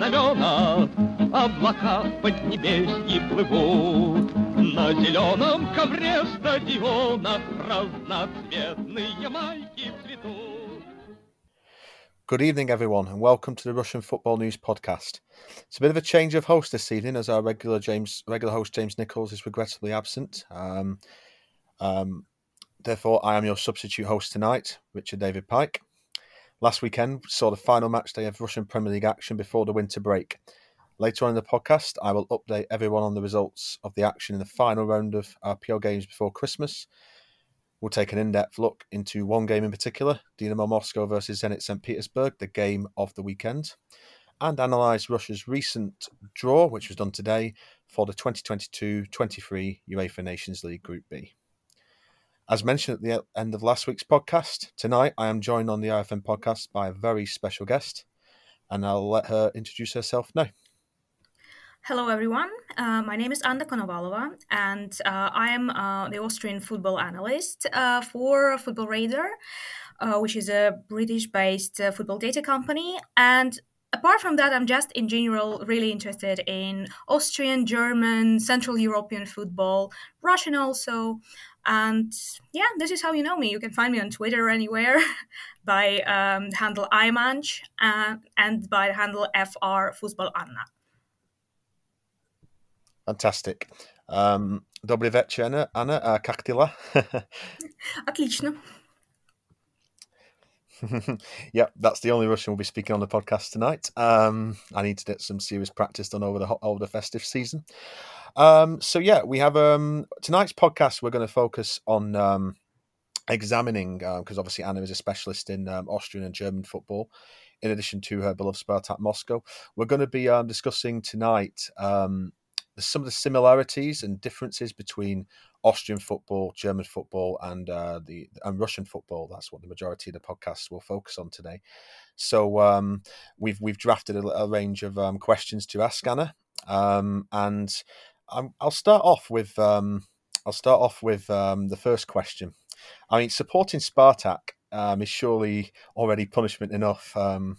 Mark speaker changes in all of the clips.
Speaker 1: На трибунах аллеют знамена, Облака в поднебесье плывут. На зеленом ковре стадиона Разноцветные майки цветут.
Speaker 2: Good evening, everyone, and welcome to the Russian Football News Podcast. It's a bit of a change of host this evening, as our regular James, regular host James Nichols is regrettably absent. Um, um, therefore, I am your substitute host tonight, Richard David Pike. Last weekend saw the final match day of Russian Premier League action before the winter break. Later on in the podcast, I will update everyone on the results of the action in the final round of RPL games before Christmas. We'll take an in depth look into one game in particular Dynamo Moscow versus Zenit St. Petersburg, the game of the weekend, and analyse Russia's recent draw, which was done today, for the 2022 23 UEFA Nations League Group B. As mentioned at the end of last week's podcast, tonight I am joined on the RFN podcast by a very special guest, and I'll let her introduce herself now.
Speaker 3: Hello, everyone. Uh, my name is Anna Konovalova, and uh, I am uh, the Austrian football analyst uh, for Football Radar, uh, which is a British based uh, football data company. And apart from that, I'm just in general really interested in Austrian, German, Central European football, Russian also. And yeah, this is how you know me. You can find me on Twitter or anywhere by um, the handle imanch uh, and by the handle fr Fußball Anna.
Speaker 2: Fantastic. Um, Добрый вечер, Anna. Anna, uh, как дела?
Speaker 3: Отлично.
Speaker 2: yep, that's the only Russian we'll be speaking on the podcast tonight. Um, I need to get some serious practice done over the over the festive season. Um, so yeah, we have um, tonight's podcast. We're going to focus on um, examining because uh, obviously Anna is a specialist in um, Austrian and German football. In addition to her beloved Spartak Moscow, we're going to be um, discussing tonight some of the similarities and differences between Austrian football, German football, and uh, the and Russian football. That's what the majority of the podcast will focus on today. So um, we've we've drafted a, a range of um, questions to ask Anna, um, and i will start off with um, I'll start off with um, the first question. I mean, supporting Spartak um, is surely already punishment enough, um,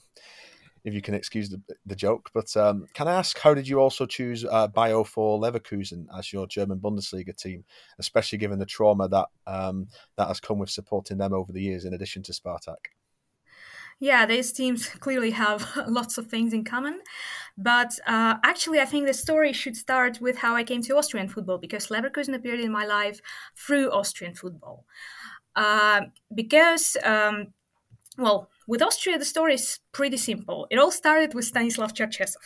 Speaker 2: if you can excuse the, the joke. But um, can I ask, how did you also choose uh, Bayer for Leverkusen as your German Bundesliga team, especially given the trauma that um, that has come with supporting them over the years, in addition to Spartak?
Speaker 3: Yeah, these teams clearly have lots of things in common. But uh, actually, I think the story should start with how I came to Austrian football because Leverkusen appeared in my life through Austrian football. Uh, because, um, well, with Austria, the story is pretty simple. It all started with Stanislav Cherchesov.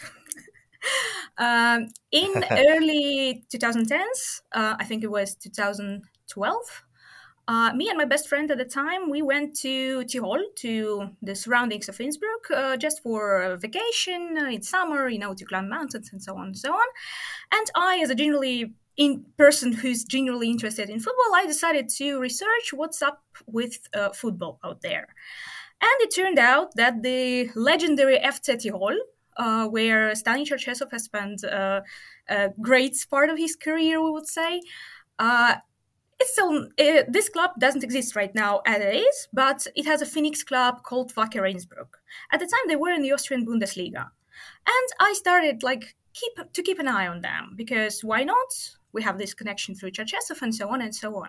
Speaker 3: um, in early 2010s, uh, I think it was 2012, uh, me and my best friend at the time, we went to Tyrol, to the surroundings of Innsbruck, uh, just for a vacation uh, in summer, you know, to climb mountains and so on and so on. And I, as a generally in person who's generally interested in football, I decided to research what's up with uh, football out there. And it turned out that the legendary FC Tirol, uh, where Stani Cherchesov has spent uh, a great part of his career, we would say, uh, it's still uh, this club doesn't exist right now as it is, but it has a Phoenix club called Wacker Innsbruck. At the time, they were in the Austrian Bundesliga, and I started like keep to keep an eye on them because why not? We have this connection through Cherchesov and so on and so on.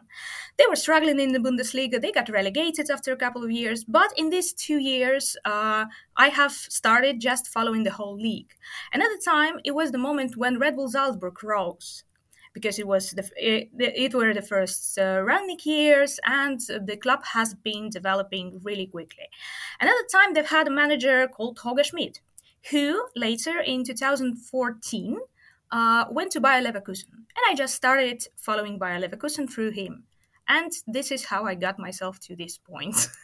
Speaker 3: They were struggling in the Bundesliga. They got relegated after a couple of years, but in these two years, uh, I have started just following the whole league. And at the time, it was the moment when Red Bull Salzburg rose because it was the it, it were the first uh, years, and the club has been developing really quickly. And at the time, they've had a manager called Roger Schmidt, who later in 2014 uh, went to Bayer Leverkusen, and I just started following Bayer Leverkusen through him. And this is how I got myself to this point.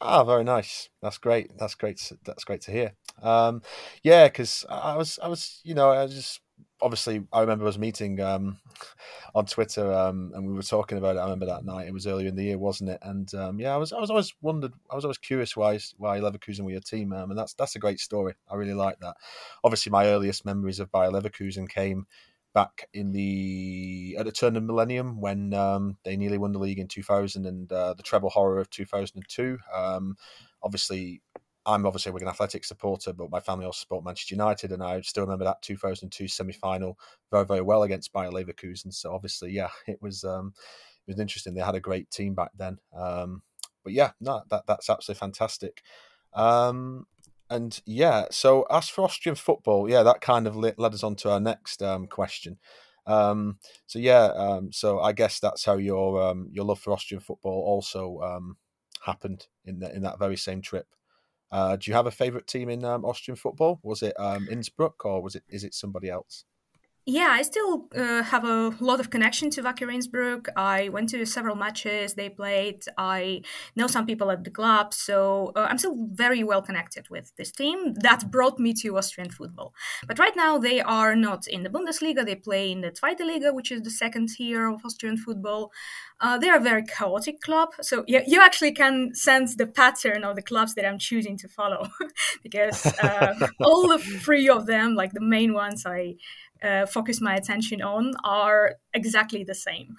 Speaker 2: Ah, very nice. That's great. That's great. That's great to hear. Um, yeah, because I was, I was, you know, I was just obviously I remember us meeting um, on Twitter um, and we were talking about it. I remember that night. It was earlier in the year, wasn't it? And um, yeah, I was I was always wondered. I was always curious why why Leverkusen were your team, um, and that's that's a great story. I really like that. Obviously, my earliest memories of Bayer Leverkusen came back in the at the turn of the millennium when um, they nearly won the league in 2000 and uh, the treble horror of 2002. Um, obviously, I'm obviously a Wigan Athletic supporter, but my family also support Manchester United, and I still remember that 2002 semi-final very, very well against Bayer Leverkusen. So obviously, yeah, it was um, it was interesting. They had a great team back then. Um, but yeah, no, that that's absolutely fantastic. Um, and yeah, so as for Austrian football, yeah, that kind of led us on to our next um, question. Um, so yeah, um, so I guess that's how your um, your love for Austrian football also um, happened in the, in that very same trip. Uh, do you have a favorite team in um, Austrian football? Was it um, Innsbruck or was it is it somebody else?
Speaker 3: Yeah, I still uh, have a lot of connection to Wacker Innsbruck. I went to several matches they played. I know some people at the club, so uh, I'm still very well connected with this team that brought me to Austrian football. But right now they are not in the Bundesliga. They play in the Zweite Liga, which is the second tier of Austrian football. Uh, they are a very chaotic club, so you, you actually can sense the pattern of the clubs that I'm choosing to follow, because uh, all the three of them, like the main ones, I uh, focus my attention on are exactly the same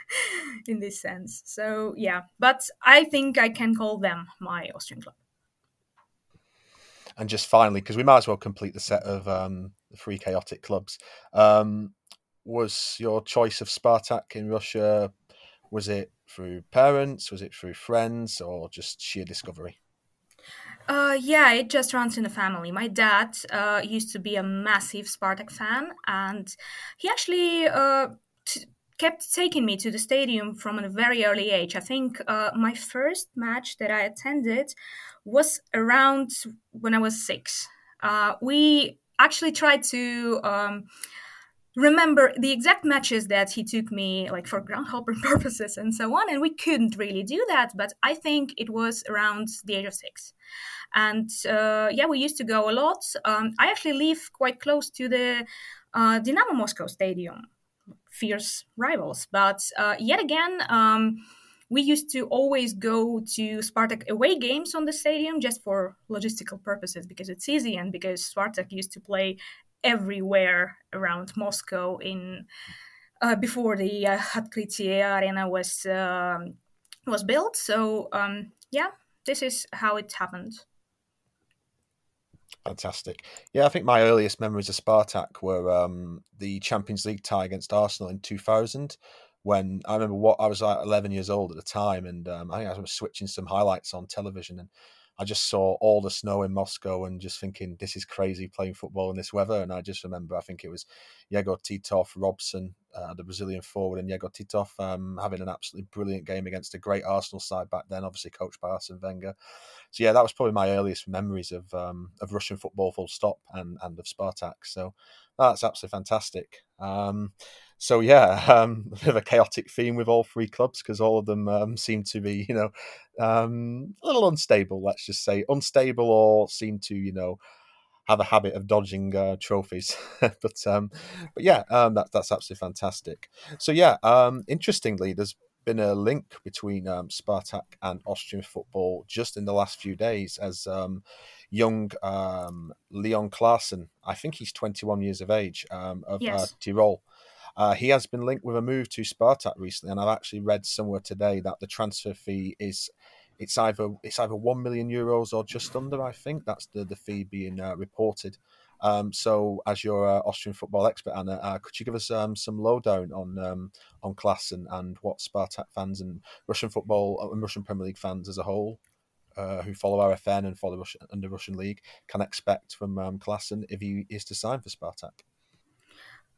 Speaker 3: in this sense. So yeah, but I think I can call them my Austrian club.
Speaker 2: And just finally, because we might as well complete the set of um, the three chaotic clubs, um, was your choice of Spartak in Russia? Was it through parents? Was it through friends, or just sheer discovery?
Speaker 3: Uh, yeah, it just runs in the family. My dad uh, used to be a massive Spartak fan, and he actually uh, t- kept taking me to the stadium from a very early age. I think uh, my first match that I attended was around when I was six. Uh, we actually tried to. Um, remember the exact matches that he took me like for groundhopper purposes and so on and we couldn't really do that but i think it was around the age of six. And uh, yeah we used to go a lot. Um, i actually live quite close to the uh, dynamo moscow stadium. Fierce rivals. But uh, yet again um, we used to always go to Spartak away games on the stadium just for logistical purposes because it's easy and because Spartak used to play everywhere around Moscow in uh, before the uh, Arena was um, was built. So um, yeah, this is how it happened.
Speaker 2: Fantastic. Yeah, I think my earliest memories of Spartak were um, the Champions League tie against Arsenal in 2000. When I remember what I was like 11 years old at the time, and um, I think I was switching some highlights on television, and I just saw all the snow in Moscow and just thinking, this is crazy playing football in this weather. And I just remember, I think it was Yegor Titov, Robson, uh, the Brazilian forward, and Yegor Titov um, having an absolutely brilliant game against a great Arsenal side back then, obviously coached by Arsene Wenger. So yeah, that was probably my earliest memories of um, of Russian football, full stop, and and of Spartak. So that's absolutely fantastic. Um, so yeah, um, a bit of a chaotic theme with all three clubs because all of them um, seem to be, you know, um, a little unstable. Let's just say unstable, or seem to, you know, have a habit of dodging uh, trophies. but um, but yeah, um, that, that's absolutely fantastic. So yeah, um, interestingly, there's been a link between um, Spartak and Austrian football just in the last few days as um, young um, Leon Klassen, I think he's 21 years of age, um, of uh, yes. uh, Tyrol. Uh, he has been linked with a move to Spartak recently, and I've actually read somewhere today that the transfer fee is it's either it's either one million euros or just under. I think that's the the fee being uh, reported. Um, so, as your uh, Austrian football expert, Anna, uh, could you give us um, some lowdown on um, on Klassen, and what Spartak fans and Russian football uh, and Russian Premier League fans as a whole, uh, who follow RFN and follow Russian, Russian league, can expect from um, if he is to sign for Spartak?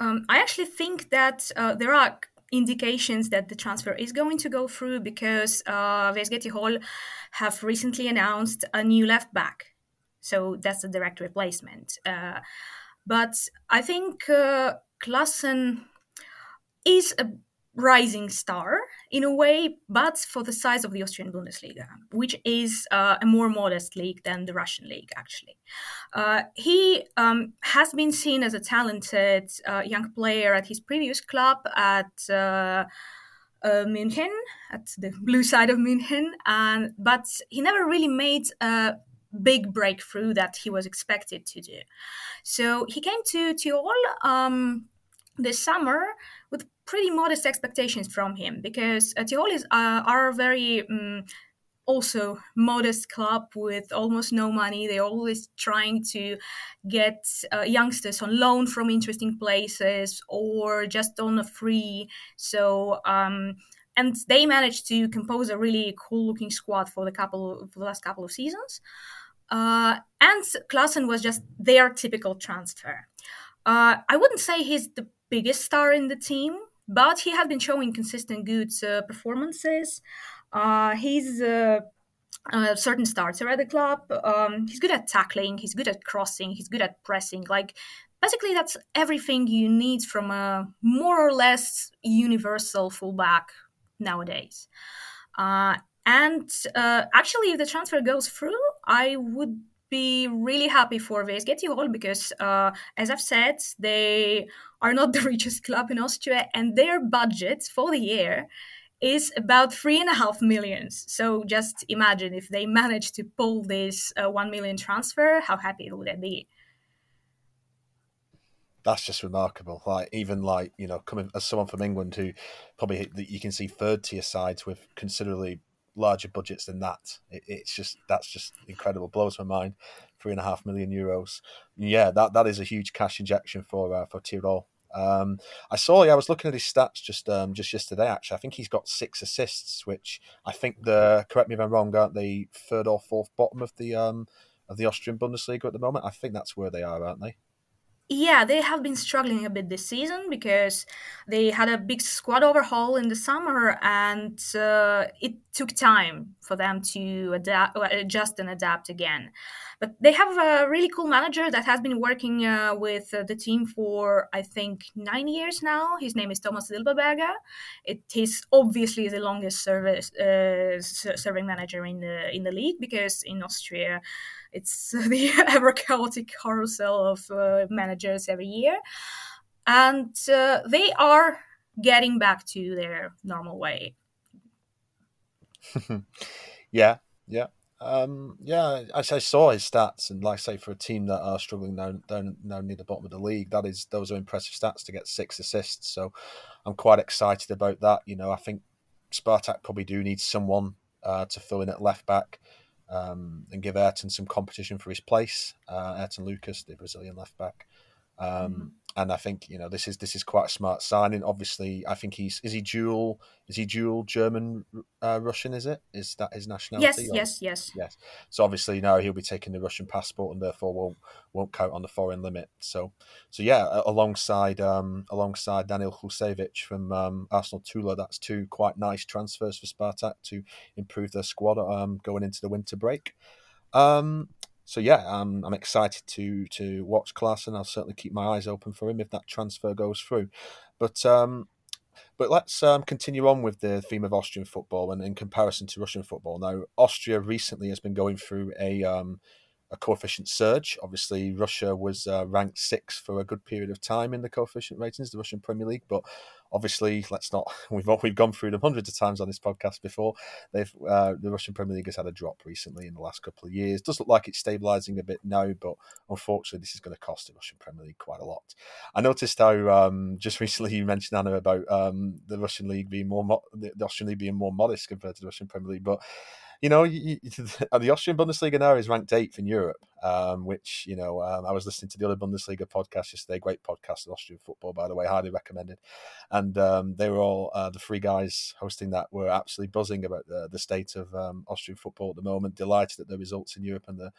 Speaker 3: Um, I actually think that uh, there are indications that the transfer is going to go through because uh, WSG Tirol have recently announced a new left back. So that's a direct replacement. Uh, but I think uh, Klassen is a rising star in a way, but for the size of the Austrian Bundesliga, which is uh, a more modest league than the Russian league, actually. Uh, he um, has been seen as a talented uh, young player at his previous club at. Uh, uh, München at the blue side of München, and but he never really made a big breakthrough that he was expected to do. So he came to Tirol um, this summer with pretty modest expectations from him because uh, Tirolis uh, are very um, also modest club with almost no money. They're always trying to get uh, youngsters on loan from interesting places or just on a free. So um, and they managed to compose a really cool looking squad for the couple for the last couple of seasons. Uh, and Klassen was just their typical transfer. Uh, I wouldn't say he's the biggest star in the team, but he has been showing consistent good uh, performances. Uh, he's a, a, certain starter at the club. Um, he's good at tackling. He's good at crossing. He's good at pressing. Like basically, that's everything you need from a more or less universal fullback nowadays. Uh, and uh, actually, if the transfer goes through, I would be really happy for WSG Tirol because, uh, as I've said, they are not the richest club in Austria, and their budget for the year is about three and a half millions. So just imagine if they manage to pull this uh, one million transfer, how happy would they be?
Speaker 2: That's just remarkable. Like even like you know, coming as someone from England who probably you can see third tier sides with considerably larger budgets than that. It, it's just that's just incredible. Blows my mind. Three and a half million euros. Yeah, that that is a huge cash injection for uh, for Tirol. Um, I saw. Yeah, I was looking at his stats just um, just yesterday. Actually, I think he's got six assists, which I think the correct me if I'm wrong, aren't they third or fourth bottom of the um of the Austrian Bundesliga at the moment? I think that's where they are, aren't they?
Speaker 3: Yeah, they have been struggling a bit this season because they had a big squad overhaul in the summer, and uh, it took time for them to adapt, adjust and adapt again. But they have a really cool manager that has been working uh, with uh, the team for I think nine years now. His name is Thomas Silberberger. It is obviously the longest service uh, serving manager in the in the league because in Austria it's the ever chaotic carousel of uh, managers every year, and uh, they are getting back to their normal way.
Speaker 2: yeah, yeah. Um, yeah, as I saw his stats, and like I say, for a team that are struggling now, down now near the bottom of the league, that is those are impressive stats to get six assists. So I'm quite excited about that. You know, I think Spartak probably do need someone uh, to fill in at left back um, and give Ayrton some competition for his place. Uh, Ayrton Lucas, the Brazilian left back. Um, mm-hmm. And I think you know this is this is quite a smart signing. Obviously, I think he's is he dual is he dual German uh, Russian? Is it is that his nationality?
Speaker 3: Yes, or? yes, yes,
Speaker 2: yes. So obviously now he'll be taking the Russian passport and therefore won't won't count on the foreign limit. So so yeah, alongside um, alongside Daniel Khlusevich from um, Arsenal Tula, that's two quite nice transfers for Spartak to improve their squad um, going into the winter break. Um, so yeah, um, I'm excited to to watch Klassen. I'll certainly keep my eyes open for him if that transfer goes through. But um, but let's um, continue on with the theme of Austrian football and in comparison to Russian football. Now, Austria recently has been going through a um, a coefficient surge. Obviously, Russia was uh, ranked sixth for a good period of time in the coefficient ratings, the Russian Premier League. But obviously, let's not. We've we've gone through them hundreds of times on this podcast before. They've uh, the Russian Premier League has had a drop recently in the last couple of years. Does look like it's stabilising a bit now, but unfortunately, this is going to cost the Russian Premier League quite a lot. I noticed how um, just recently you mentioned Anna about um, the Russian league being more mo- the Austrian league being more modest compared to the Russian Premier League, but you know, you, you, the Austrian Bundesliga now is ranked eighth in Europe, um, which, you know, um, I was listening to the other Bundesliga podcast yesterday, great podcast Austrian football, by the way, highly recommended. And um, they were all, uh, the three guys hosting that were absolutely buzzing about the, the state of um, Austrian football at the moment, delighted at the results in Europe and the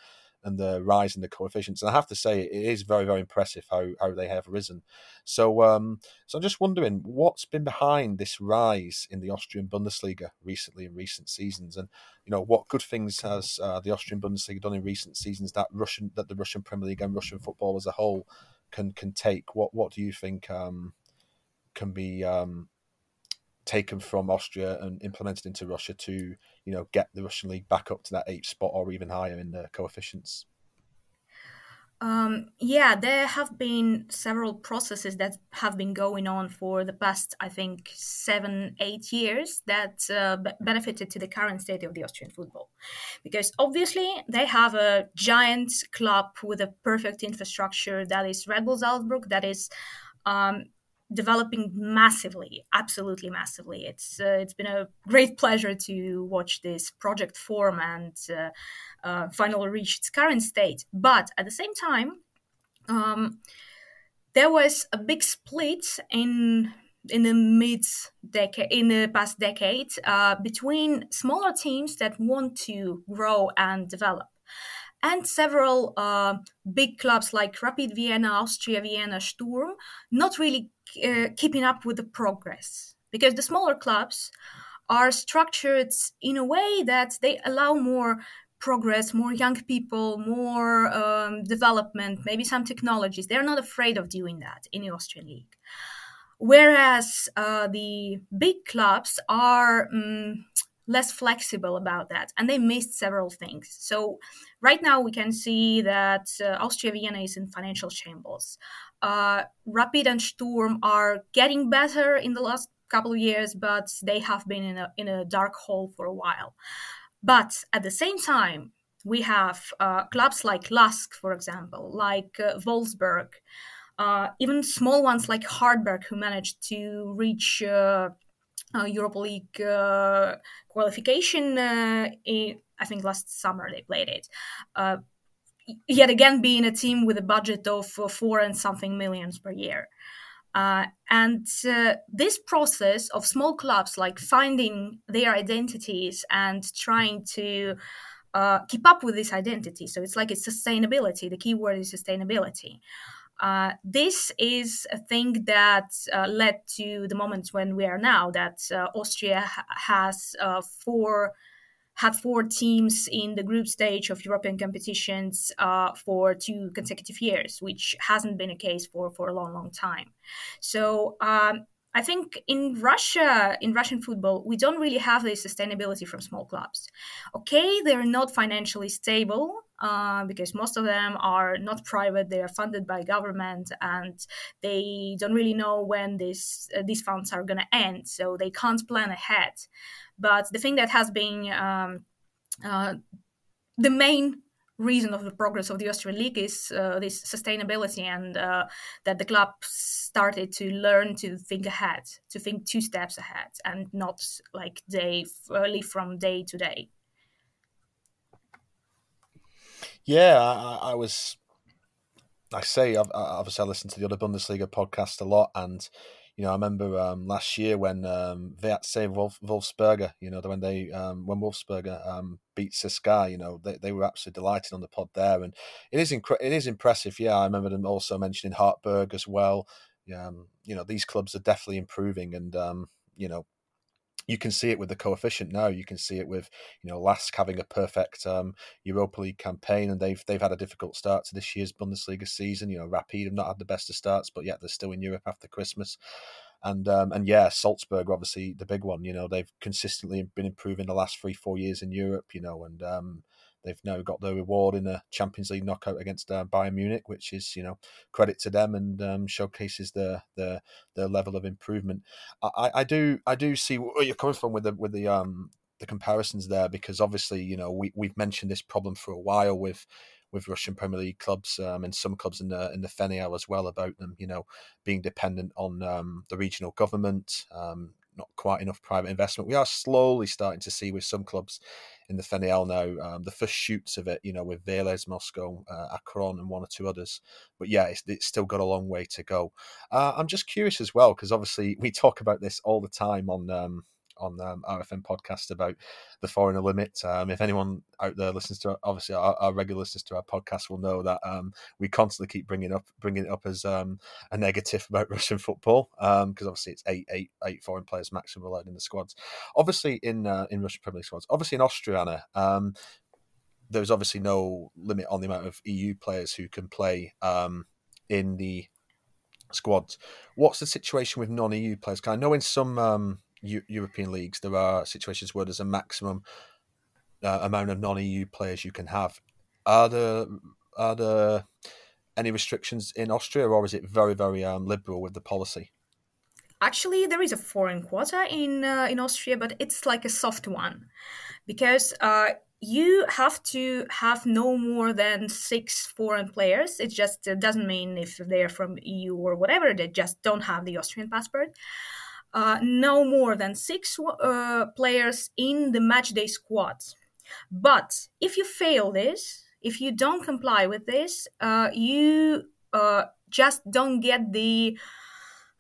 Speaker 2: and the rise in the coefficients. And I have to say, it is very, very impressive how, how they have risen. So, um, so I'm just wondering what's been behind this rise in the Austrian Bundesliga recently in recent seasons, and you know what good things has uh, the Austrian Bundesliga done in recent seasons that Russian that the Russian Premier League and Russian football as a whole can can take. What what do you think um, can be um, taken from Austria and implemented into Russia to, you know, get the Russian league back up to that eighth spot or even higher in the coefficients?
Speaker 3: Um, yeah, there have been several processes that have been going on for the past, I think, seven, eight years that uh, b- benefited to the current state of the Austrian football. Because obviously, they have a giant club with a perfect infrastructure that is Red Bull Salzburg, that is um, developing massively, absolutely massively. It's uh, it's been a great pleasure to watch this project form and uh, uh, finally reach its current state. But at the same time, um, there was a big split in in the mid decade in the past decade uh, between smaller teams that want to grow and develop and several uh, big clubs like Rapid Vienna, Austria Vienna, Sturm, not really uh, keeping up with the progress because the smaller clubs are structured in a way that they allow more progress, more young people, more um, development, maybe some technologies. They're not afraid of doing that in the Austrian league. Whereas uh, the big clubs are um, less flexible about that and they missed several things so right now we can see that uh, austria vienna is in financial shambles uh, rapid and sturm are getting better in the last couple of years but they have been in a, in a dark hole for a while but at the same time we have uh, clubs like lask for example like uh, Wolfsberg uh, even small ones like Hartberg, who managed to reach uh, Europa League uh, qualification. Uh, in, I think last summer they played it. Uh, yet again, being a team with a budget of four and something millions per year. Uh, and uh, this process of small clubs like finding their identities and trying to keep up with this identity. So it's like it's sustainability. The key word is sustainability. Uh, this is a thing that uh, led to the moment when we are now that uh, Austria ha- has uh, four had four teams in the group stage of European competitions uh, for two consecutive years, which hasn't been a case for for a long, long time. So. Um, I think in Russia, in Russian football, we don't really have the sustainability from small clubs. Okay, they're not financially stable, uh, because most of them are not private; they are funded by government, and they don't really know when this uh, these funds are going to end, so they can't plan ahead. But the thing that has been um, uh, the main reason of the progress of the Austrian league is uh, this sustainability and uh, that the club started to learn to think ahead, to think two steps ahead, and not like day early from day to day.
Speaker 2: Yeah, I, I was. I say, obviously, I listened to the other Bundesliga podcast a lot, and you know, I remember um, last year when um, say Wolf, Wolfsberger, you know, when they um, when Wolfsberger um, beat CSKA, you know, they, they were absolutely delighted on the pod there, and it is incre- it is impressive. Yeah, I remember them also mentioning Hartberg as well. Um, you know, these clubs are definitely improving, and um, you know, you can see it with the coefficient now. You can see it with you know Lask having a perfect um, Europa League campaign, and they've they've had a difficult start to this year's Bundesliga season. You know, Rapid have not had the best of starts, but yet they're still in Europe after Christmas. And um, and yeah, Salzburg obviously the big one. You know, they've consistently been improving the last three four years in Europe. You know, and um, They've now got their reward in a Champions League knockout against uh, Bayern Munich, which is you know credit to them and um, showcases the the the level of improvement. I, I do I do see where you're coming from with the with the um the comparisons there because obviously you know we we've mentioned this problem for a while with with Russian Premier League clubs um, and some clubs in the in the FNL as well about them, you know, being dependent on um, the regional government, um, not quite enough private investment. We are slowly starting to see with some clubs in the FNL now um, the first shoots of it, you know, with Veles, Moscow, uh, Akron, and one or two others. But yeah, it's, it's still got a long way to go. Uh, I'm just curious as well because obviously we talk about this all the time on um, on um, RFN podcast about the foreigner limit. Um, if anyone out there listens to, our, obviously our, our, regular listeners to our podcast will know that um, we constantly keep bringing up bringing it up as um, a negative about Russian football because um, obviously it's eight eight eight foreign players maximum allowed in the squads. Obviously in uh, in Russian Premier League squads, obviously in Austria, um, there's obviously no limit on the amount of EU players who can play um, in the squads. What's the situation with non-EU players? I know in some um, European leagues, there are situations where there's a maximum uh, amount of non-EU players you can have. Are there are there any restrictions in Austria, or is it very very um, liberal with the policy?
Speaker 3: Actually, there is a foreign quota in uh, in Austria, but it's like a soft one, because uh, you have to have no more than six foreign players. It just doesn't mean if they're from EU or whatever, they just don't have the Austrian passport. Uh, no more than six uh, players in the matchday squad. But if you fail this, if you don't comply with this, uh, you uh, just don't get the.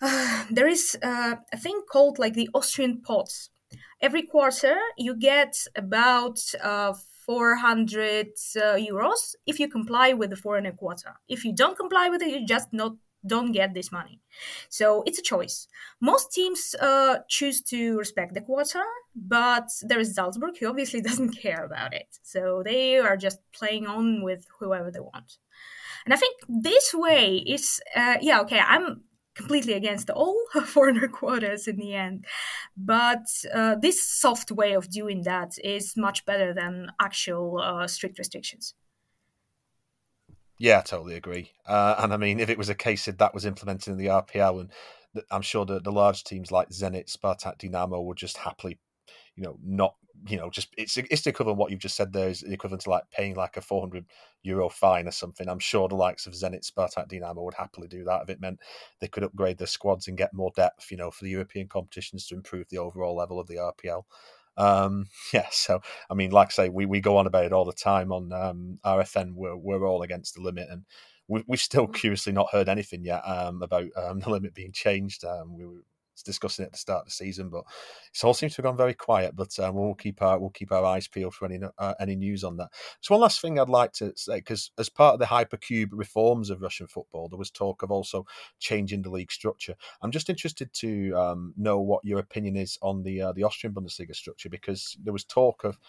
Speaker 3: there is a thing called like the Austrian pots every quarter you get about uh, 400 uh, euros if you comply with the foreigner quota. If you don't comply with it, you just not don't get this money. So it's a choice. Most teams uh, choose to respect the quota, but there is Salzburg who obviously doesn't care about it. So they are just playing on with whoever they want. And I think this way is, uh, yeah, okay, I'm completely against all foreigner quotas in the end. But uh, this soft way of doing that is much better than actual uh, strict restrictions.
Speaker 2: Yeah, I totally agree. Uh, and I mean, if it was a case that that was implemented in the RPL, and I'm sure the, the large teams like Zenit, Spartak, Dinamo would just happily, you know, not you know, just it's it's the equivalent what you've just said there is the equivalent to like paying like a 400 euro fine or something. I'm sure the likes of Zenit, Spartak, Dinamo would happily do that if it meant they could upgrade their squads and get more depth, you know, for the European competitions to improve the overall level of the RPL. Um, yeah, so I mean, like I say, we, we go on about it all the time on um, RFN. We're we're all against the limit, and we, we've still curiously not heard anything yet um, about um, the limit being changed. Um, we discussing it at the start of the season, but it all seems to have gone very quiet. But um, we'll keep our we'll keep our eyes peeled for any uh, any news on that. So one last thing I'd like to say, because as part of the hypercube reforms of Russian football, there was talk of also changing the league structure. I'm just interested to um, know what your opinion is on the uh, the Austrian Bundesliga structure, because there was talk of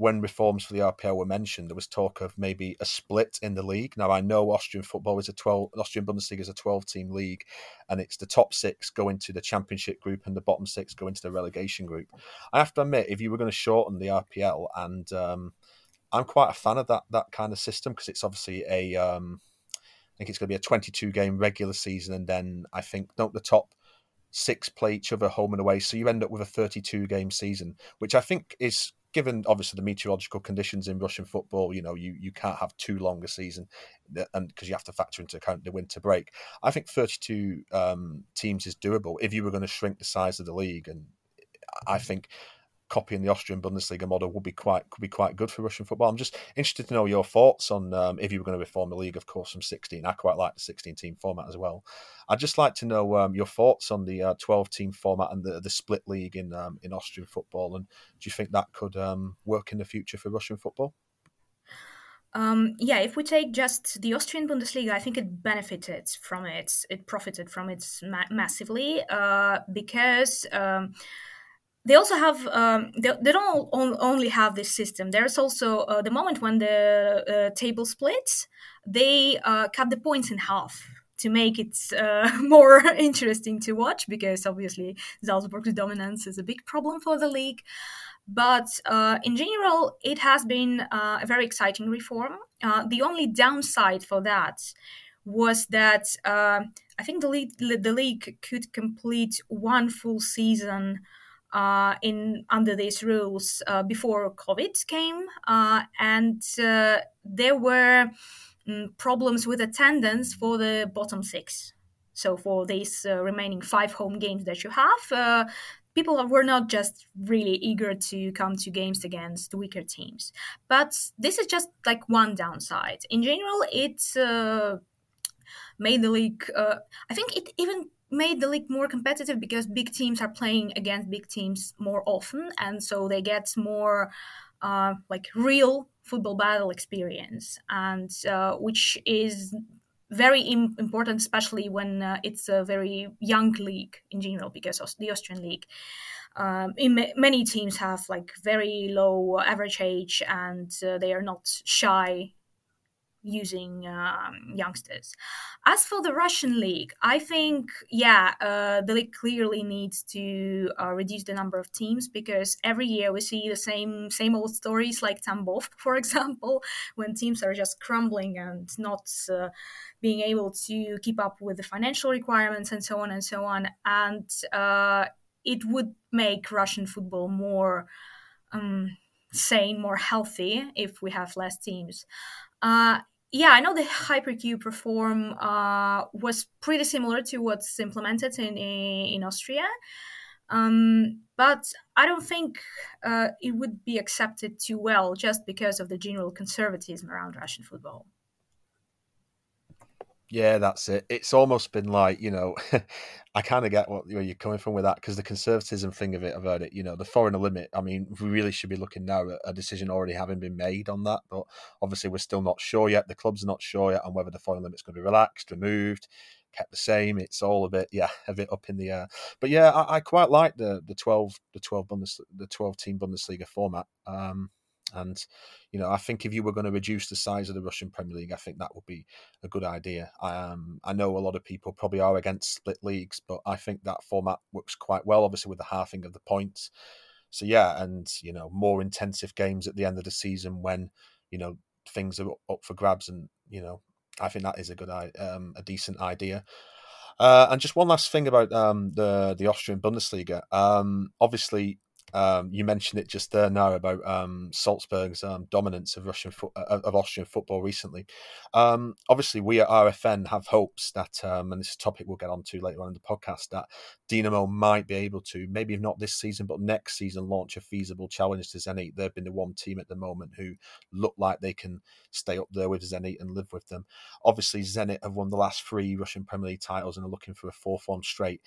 Speaker 2: when reforms for the RPL were mentioned, there was talk of maybe a split in the league. Now I know Austrian football is a twelve, Austrian Bundesliga is a twelve-team league, and it's the top six go into the Championship group and the bottom six go into the relegation group. I have to admit, if you were going to shorten the RPL, and um, I'm quite a fan of that that kind of system because it's obviously a, um, I think it's going to be a 22 game regular season, and then I think don't the top six play each other home and away, so you end up with a 32 game season, which I think is given obviously the meteorological conditions in Russian football, you know, you, you can't have too long a season, and because you have to factor into account the winter break. I think 32 um, teams is doable if you were going to shrink the size of the league, and I think copying the Austrian Bundesliga model would be quite could be quite good for Russian football. I'm just interested to know your thoughts on um, if you were going to reform the league, of course, from 16. I quite like the 16 team format as well. I'd just like to know um, your thoughts on the uh, 12 team format and the, the split league in um, in Austrian football, and do you think that could um, work in the future for Russian football?
Speaker 3: Um, yeah, if we take just the Austrian Bundesliga, I think it benefited from it. It profited from it ma- massively uh, because um, they also have um, they, they don't only have this system. There's also uh, the moment when the uh, table splits they uh, cut the points in half to make it uh, more interesting to watch because obviously Salzburg's dominance is a big problem for the league. But uh, in general it has been uh, a very exciting reform. The only downside for that was that I think the league, the league could complete one full season uh, in under these rules uh, before COVID came, uh, and uh, there were um, problems with attendance for the bottom six. So for these uh, remaining five home games that you have, uh, people were not just really eager to come to games against weaker teams. But this is just like one downside. In general, it made the league. I think it even made the league more competitive because big teams are playing against big teams more often, and so they get more uh, like real football battle experience, and uh, which is very Im- important, especially when uh, it's a very young league in general, because the Austrian league. Um, ma- many teams have like very low average age and uh, they are not shy using um, youngsters. As for the Russian league, I think, yeah, uh, the league clearly needs to uh, reduce the number of teams because every year we see the same same old stories like Tambov, for example, when teams are just crumbling and not uh, being able to keep up with the financial requirements and so on and so on. And uh, it would make Russian football more. Um, sane, more healthy if we have less teams. Uh, yeah, I know the hypercube reform uh, was pretty similar to what's implemented in in Austria, um, but I don't think uh, it would be accepted too well just because of the general conservatism around Russian football.
Speaker 2: Yeah, that's it. It's almost been like you know, I kind of get what where you're coming from with that because the conservatism thing of it I've heard it, you know, the foreigner limit. I mean, we really should be looking now at a decision already having been made on that, but obviously we're still not sure yet. The clubs are not sure yet on whether the foreign limit's going to be relaxed, removed, kept the same. It's all a bit, yeah, a bit up in the air. But yeah, I, I quite like the the twelve the twelve Bundes, the twelve team Bundesliga format. Um, and you know, I think if you were going to reduce the size of the Russian Premier League, I think that would be a good idea. Um, I know a lot of people probably are against split leagues, but I think that format works quite well. Obviously, with the halving of the points. So yeah, and you know, more intensive games at the end of the season when you know things are up for grabs, and you know, I think that is a good, um, a decent idea. Uh, and just one last thing about um, the the Austrian Bundesliga. Um, obviously, um, you mentioned it just there now about um, Salzburg's um, dominance of Russian fo- uh, of Austrian football recently. Um, obviously, we at RFN have hopes that, um, and this topic we'll get onto later on in the podcast, that Dinamo might be able to, maybe not this season, but next season, launch a feasible challenge to Zenit. They've been the one team at the moment who look like they can stay up there with Zenit and live with them. Obviously, Zenit have won the last three Russian Premier League titles and are looking for a fourth one straight.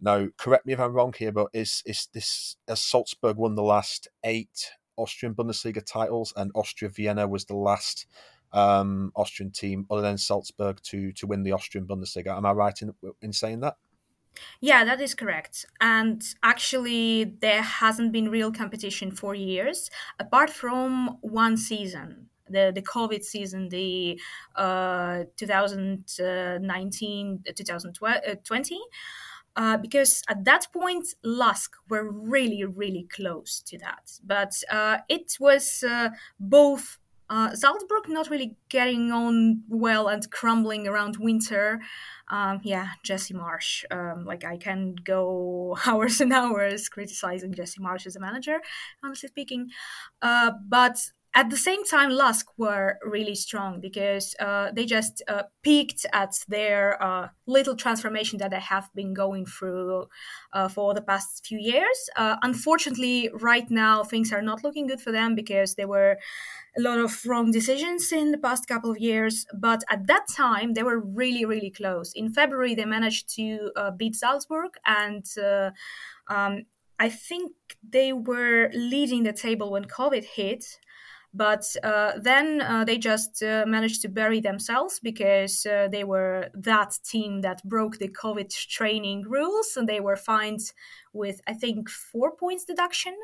Speaker 2: Now, correct me if I'm wrong here, but is is this as Salzburg won the last eight Austrian Bundesliga titles, and Austria Vienna was the last um, Austrian team other than Salzburg to to win the Austrian Bundesliga. Am I right in in saying that?
Speaker 3: Yeah, that is correct. And actually, there hasn't been real competition for years, apart from one season the the COVID season, the uh, 2019 2020. Uh, because at that point, Lask were really, really close to that. But uh, it was uh, both uh, Salzburg not really getting on well and crumbling around winter. Um, yeah, Jesse Marsh. Um, like I can go hours and hours criticizing Jesse Marsh as a manager, honestly speaking. Uh, but at the same time, Lask were really strong because uh, they just uh, peaked at their uh, little transformation that they have been going through uh, for the past few years. Uh, unfortunately, right now things are not looking good for them because there were a lot of wrong decisions in the past couple of years. But at that time, they were really, really close. In February, they managed to uh, beat Salzburg and. Um, I think they were leading the table when COVID hit, but uh, then uh, they just uh, managed to bury themselves because uh, they were that team that broke the COVID training rules and they were fined with, I think, four points deduction.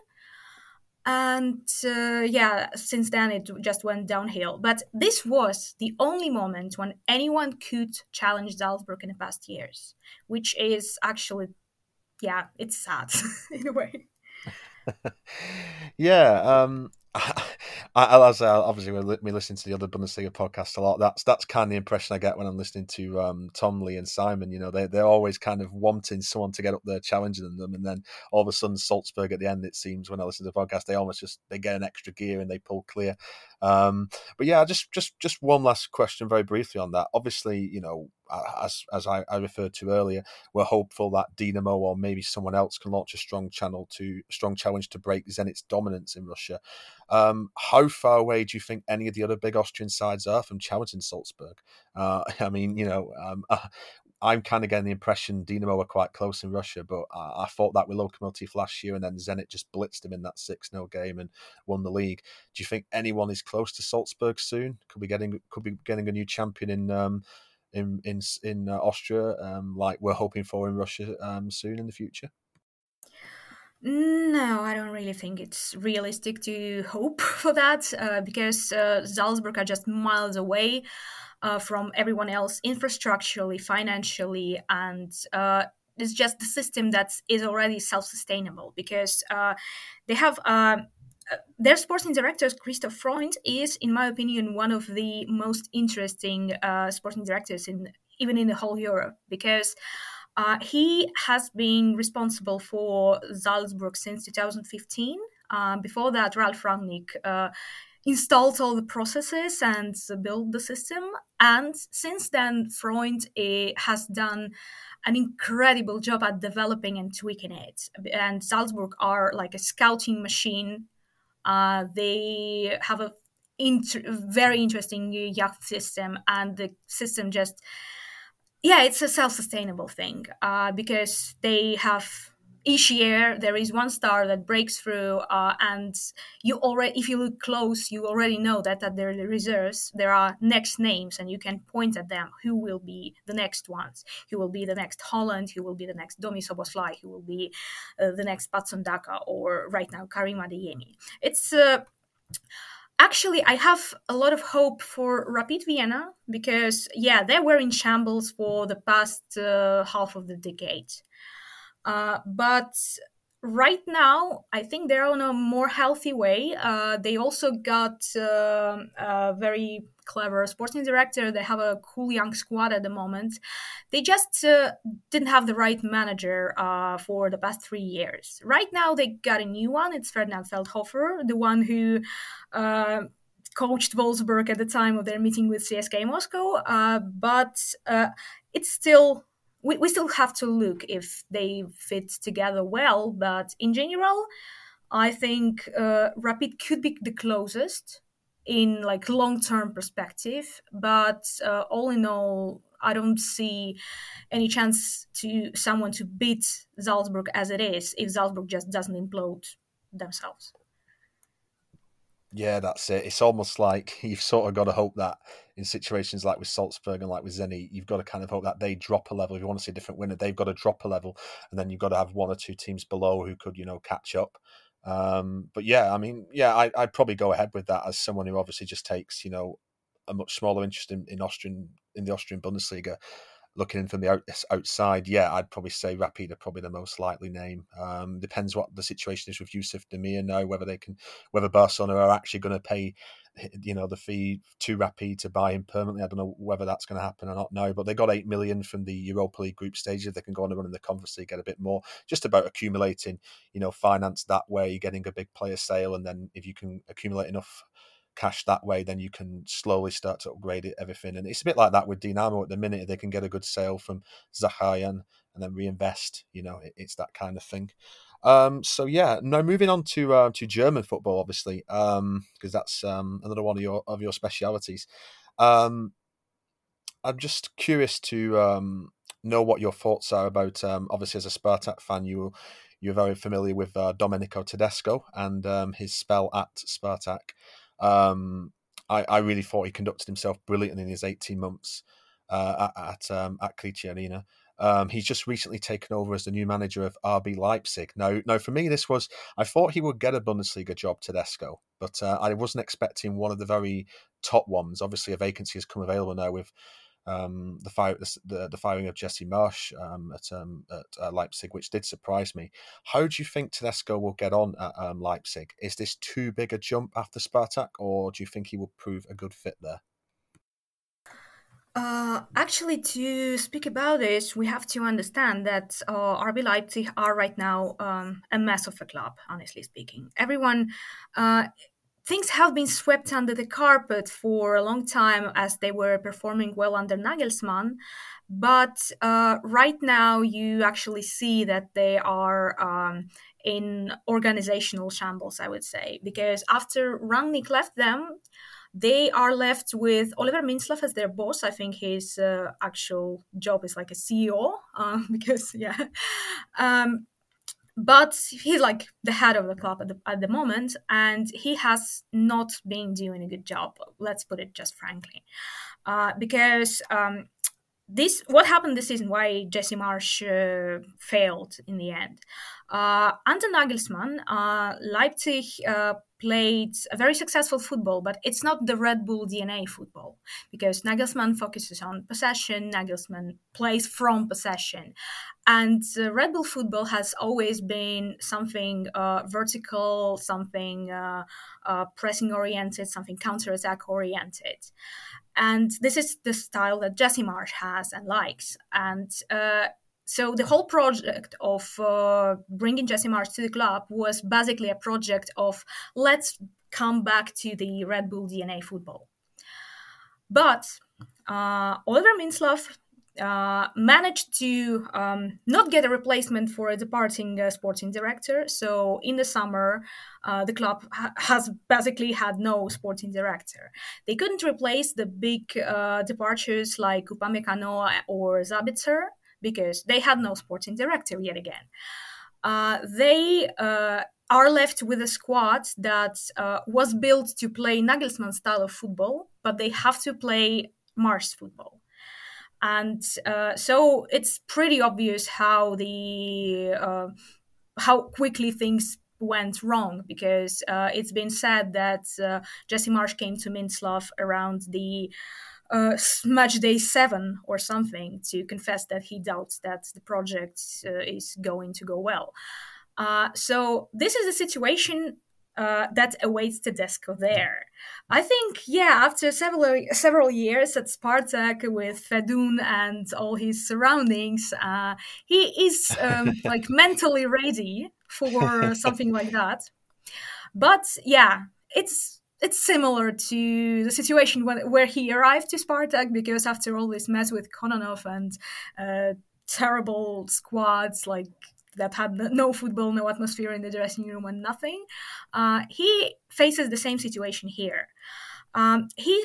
Speaker 3: And uh, yeah, since then it just went downhill. But this was the only moment when anyone could challenge Salzburg in the past years, which is actually, yeah, it's sad in a way.
Speaker 2: yeah, um, I, as uh, obviously we listen to the other Bundesliga podcast a lot, that's that's kind of the impression I get when I'm listening to um, Tom Lee and Simon. You know, they they're always kind of wanting someone to get up there challenging them, and then all of a sudden Salzburg at the end, it seems when I listen to the podcast, they almost just they get an extra gear and they pull clear. Um, but yeah, just just just one last question, very briefly on that. Obviously, you know, as as I, I, referred to earlier, we're hopeful that Dinamo or maybe someone else can launch a strong channel to strong challenge to break Zenit's dominance in Russia. Um, how far away do you think any of the other big Austrian sides are from challenging Salzburg? Uh, I mean, you know, um, uh, I'm kind of getting the impression Dinamo were quite close in Russia, but I, I thought that with Lokomotiv last year, and then Zenit just blitzed him in that 6 0 game and won the league. Do you think anyone is close to Salzburg soon? Could be getting could be getting a new champion in um, in in in uh, Austria, um, like we're hoping for in Russia um, soon in the future?
Speaker 3: No, I don't really think it's realistic to hope for that uh, because uh, Salzburg are just miles away uh, from everyone else infrastructurally, financially, and uh, it's just the system that is already self-sustainable because uh, they have uh, their sporting director Christoph Freund is, in my opinion, one of the most interesting uh, sporting directors in even in the whole Europe because uh, he has been responsible for Salzburg since 2015 Um, before that, Ralf Rangnick uh, installed all the processes and built the system. And since then, Freund uh, has done an incredible job at developing and tweaking it. And Salzburg are like a scouting machine. Uh, they have a inter- very interesting youth system, and the system just yeah, it's a self-sustainable thing uh, because they have each year there is one star that breaks through uh, and you already if you look close you already know that at the reserves there are next names and you can point at them who will be the next ones. Who will be the next Haaland who will be the next Domi Szoboszlai who will be uh, the next Patson Daka or right now Karim Adeyemi. It's uh, actually i have a lot of hope for rapid vienna because yeah they were in shambles for the past uh, half of the decade uh, but right now i think they're on a more healthy way. Uh, they also got um, a very clever sporting director. They have a cool young squad at the moment. They just uh, didn't have the right manager uh, for the past three years. Right now they got a new one. It's ferdinand feldhofer the one who uh, coached Wolfsberg at the time of their meeting with CSKA Moscow, uh, but uh, it's still we, we still have to look if they fit together well. But in general, I think uh, Rapid could be the closest in like long term perspective. But uh, all in all, I don't see any chance to someone to beat Salzburg as it is if Salzburg just doesn't implode themselves.
Speaker 2: Yeah, that's it. It's almost like you've sort of got to hope that in situations like with Salzburg and like with Zenit, you've got to kind of hope that they drop a level. If you want to see a different winner, they've got to drop a level, and then you've got to have one or two teams below who could, you know, catch up. Um, but yeah, I mean, yeah, I, would probably go ahead with that as someone who obviously just takes, you know, a much smaller interest in, in Austrian in the Austrian Bundesliga looking in from the out, outside, yeah, I'd probably say Rapid are probably the most likely name. Um, depends what the situation is with Yusuf Demir now, whether they can, whether Barcelona are actually going to pay, you know, the fee to Rapid to buy him permanently. I don't know whether that's going to happen or not now, but they got eight million from the Europa League group stage. If they can go on and run in the Conference League, get a bit more. Just about accumulating, you know, finance that way, getting a big player sale, and then if you can accumulate enough cash that way, then you can slowly start to upgrade it, everything. And it's a bit like that with Dinamo at the minute. They can get a good sale from Zakharyan and then reinvest. You know, it, it's that kind of thing. Um, so yeah, now moving on to uh, to German football, obviously, because um, that's um, another one of your of your specialities. Um, I'm just curious to um, know what your thoughts are about. Um, obviously, as a Spartak fan, you you're very familiar with uh, Domenico Tedesco and um, his spell at Spartak. Um, I, I, really thought he conducted himself brilliantly in his 18 months uh, at at, um, at Otkritie Arena. Um, he's just recently taken over as the new manager of RB Leipzig. Now, now for me, this was I thought he would get a Bundesliga job, Tedesco, but uh, I wasn't expecting one of the very top ones. Obviously, a vacancy has come available now with um, the, fire, the, the firing of Jesse Marsch um, at, um, at uh, Leipzig, which did surprise me. How do you think Tedesco will get on at um, Leipzig? Is this too big a jump after Spartak, or do you think he will prove a good fit there?
Speaker 3: Uh, actually, to speak about this, we have to understand that uh, RB Leipzig are right now um, a mess of a club, honestly speaking. Everyone uh, things have been swept under the carpet for a long time as they were performing well under Nagelsmann. But uh, right now, you actually see that they are um, in organizational shambles, I would say, because after Rangnick left them, they are left with Oliver Mintzlaff as their boss. I think his uh, actual job is like a CEO, uh, because, yeah. Um, but he's like the head of the club at the, at the moment and he has not been doing a good job let's put it just frankly. Uh, because um, this what happened this season why jesse marsch uh, failed in the end? Uh, under nagelsmann uh, leipzig uh, played a very successful football, but it's not the Red Bull DNA football because Nagelsmann focuses on possession, Nagelsmann plays from possession. And uh, Red Bull football has always been something uh, vertical, something uh, uh pressing oriented, something counter attack oriented. And this is the style that Jesse Marsch has and likes. And uh, so the whole project of uh, bringing Jesse Marsch to the club was basically a project of let's come back to the Red Bull DNA football. But uh, Oliver Mintzlaff uh, managed to um, not get a replacement for a departing uh, sporting director. So in the summer, uh, the club ha- has basically had no sporting director. They couldn't replace the big uh, departures like Upamecano or Sabitzer because they had no sporting director yet again. Uh, they uh, are left with a squad that was built to play Nagelsmann style of football, but they have to play Marsch football and uh, so it's pretty obvious how the uh, how quickly things went wrong because uh, it's been said that uh, Jesse Marsch came to Mintzlaff around the uh, match day seven or something to confess that he doubts that the project uh, is going to go well. so this is a situation uh, that awaits Tedesco there. I think, yeah, after several several years at Spartak with Fedun and all his surroundings, uh, he is um, like mentally ready for something like that. But yeah, it's it's similar to the situation when, where he arrived to Spartak because after all this mess with Kononov and uh, terrible squads like that had no football, no atmosphere in the dressing room, and nothing. Uh, he faces the same situation here. Um, he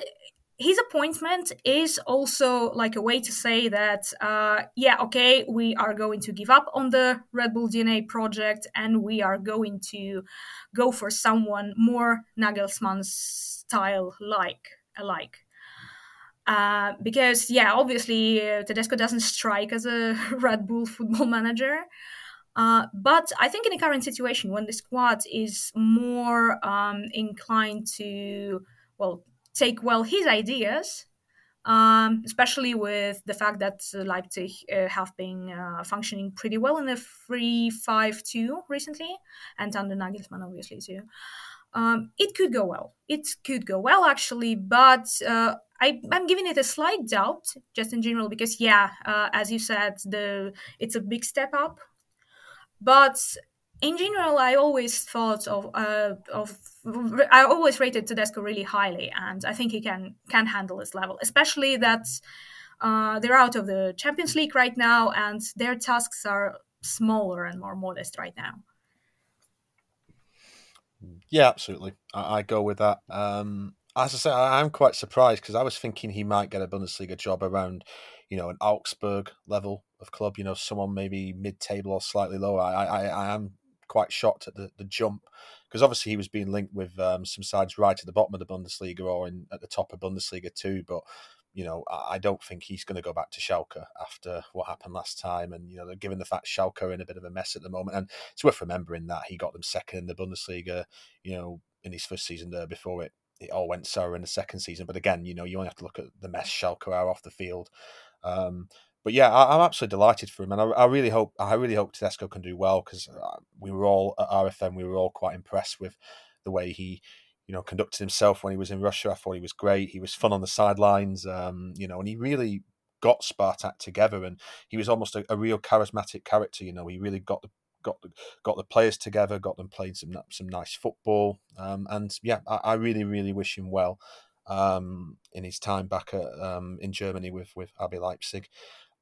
Speaker 3: his appointment is also like a way to say that uh, yeah okay we are going to give up on the red bull dna project and we are going to go for someone more nagelsmann style like alike. Uh, because yeah obviously uh, tedesco doesn't strike as a red bull football manager. Uh, but I think in the current situation, when the squad is more um, inclined to, well, take well his ideas, um, especially with the fact that Leipzig uh, have been uh, functioning pretty well in the 3-5-2 recently, and under Nagelsmann obviously too. Um, it could go well. It could go well actually, but uh, I, am giving it a slight doubt just in general because yeah, uh, as you said, the it's a big step up but in general, I always thought of uh, of I always rated Tedesco really highly, and I think he can can handle this level, especially that uh, they're out of the Champions League right now, and their tasks are smaller and more modest right now.
Speaker 2: Yeah, absolutely. I, I go with that. Um, as I say, I, am quite surprised because I was thinking he might get a Bundesliga job around, you know, an Augsburg level of club. You know, someone maybe mid-table or slightly lower. I, I, I am quite shocked at the, the jump because obviously he was being linked with um, some sides right at the bottom of the Bundesliga or in at the top of Bundesliga too. But you know, I don't think he's going to go back to Schalke after what happened last time. And, you know, given the fact Schalke are in a bit of a mess at the moment, and it's worth remembering that he got them second in the Bundesliga, you know, in his first season there before it, it all went sour in the second season. But again, you know, you only have to look at the mess Schalke are off the field. Um, but yeah, I, am absolutely delighted for him, and I, I, really hope I really hope Tedesco can do well because uh, we were all at RFN, we were all quite impressed with the way he, you know, conducted himself when he was in Russia. I thought he was great. He was fun on the sidelines, um, you know, and he really got Spartak together, and he was almost a, a real charismatic character. You know, he really got the got the, got the players together, got them playing some some nice football, um, and yeah, I, I, really really wish him well um, in his time back at, um, in Germany with with RB Leipzig.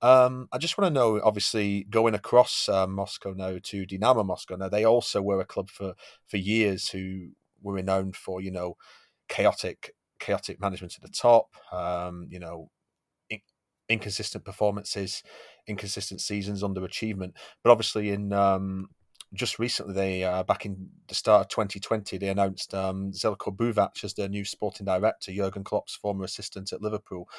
Speaker 2: Um, I just want to know, obviously, going across uh, Moscow now to Dynamo Moscow. Now, they also were a club for for years who were renowned for, you know, chaotic chaotic management at the top. Um, you know, in- inconsistent performances, inconsistent seasons, underachievement. But obviously, in um, just recently, they uh, back in the start of 2020, they announced um, Zeljko Buvac as their new sporting director, Jurgen Klopp's former assistant at Liverpool.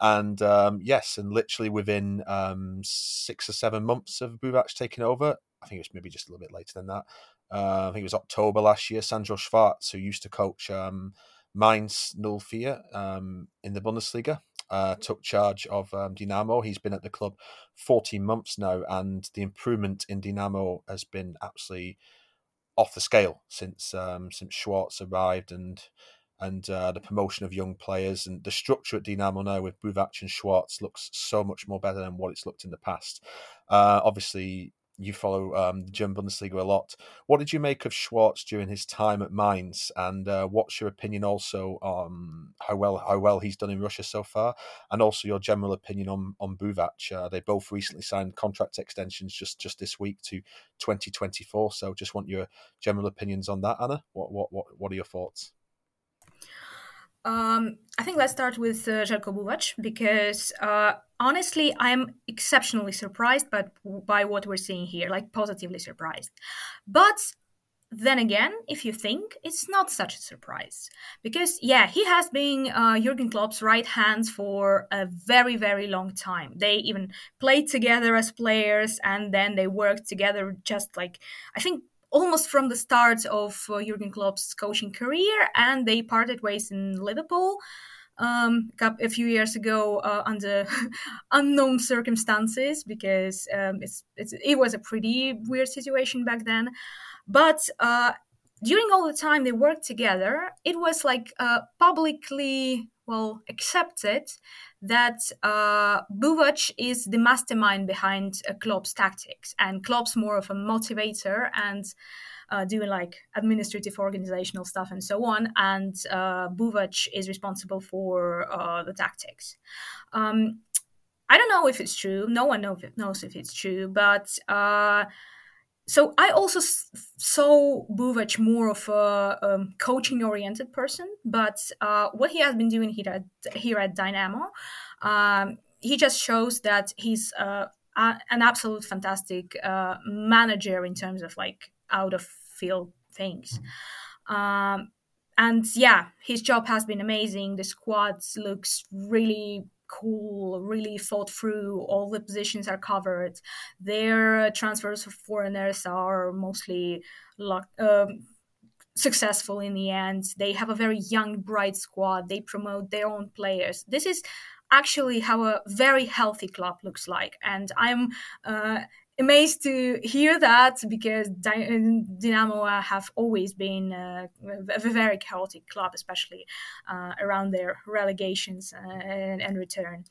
Speaker 2: And um, yes, and literally within um, six or seven months of Buvac taking over, I think it was maybe just a little bit later than that. Uh, I think it was October last year. Sandro Schwarz, who used to coach um, Mainz 04 um, in the Bundesliga, uh, took charge of um, Dynamo. He's been at the club 14 months now, and the improvement in Dinamo has been absolutely off the scale since um, since Schwarz arrived. And and uh, the promotion of young players and the structure at Dinamo now with Buvac and Schwarz looks so much more better than what it's looked in the past. Uh, obviously, you follow um, the German Bundesliga a lot. What did you make of Schwarz during his time at Mainz, and uh, what's your opinion also on how well how well he's done in Russia so far, and also your general opinion on on Buvac? Uh, they both recently signed contract extensions just just this week to 2024. So, just want your general opinions on that, Anna. What what what what are your thoughts?
Speaker 3: Um, I think let's start with uh, Željko Buvac because uh, honestly, I'm exceptionally surprised by, by what we're seeing here, like positively surprised. But then again, if you think, it's not such a surprise. Because, yeah, he has been uh, Jurgen Klopp's right hand for a very, very long time. They even played together as players and then they worked together just like, I think almost from the start of uh, Jurgen Klopp's coaching career, and they parted ways in Liverpool um, a few years ago uh, under unknown circumstances because um, it's, it's, it was a pretty weird situation back then. But uh, during all the time they worked together, it was like uh, publicly well accepted that uh, Buvac is the mastermind behind uh, Klopp's tactics, and Klopp's more of a motivator and uh, doing like administrative organizational stuff and so on. And uh, Buvac is responsible for uh, the tactics. Um, I don't know if it's true. No one know if knows if it's true, but uh, so I also saw Buvac more of a um, coaching-oriented person, but uh, what he has been doing here at here at Dynamo, um, he just shows that he's uh, a, an absolute fantastic uh, manager in terms of like out of field things. Um, and yeah, his job has been amazing. The squad looks really cool, really thought through. All the positions are covered. Their transfers of foreigners are mostly um, successful in the end. They have a very young, bright squad. They promote their own players. This is actually how a very healthy club looks like. And I'm uh, amazed to hear that because Dynamo have always been uh, a very chaotic club, especially uh, around their relegations uh, and, and return.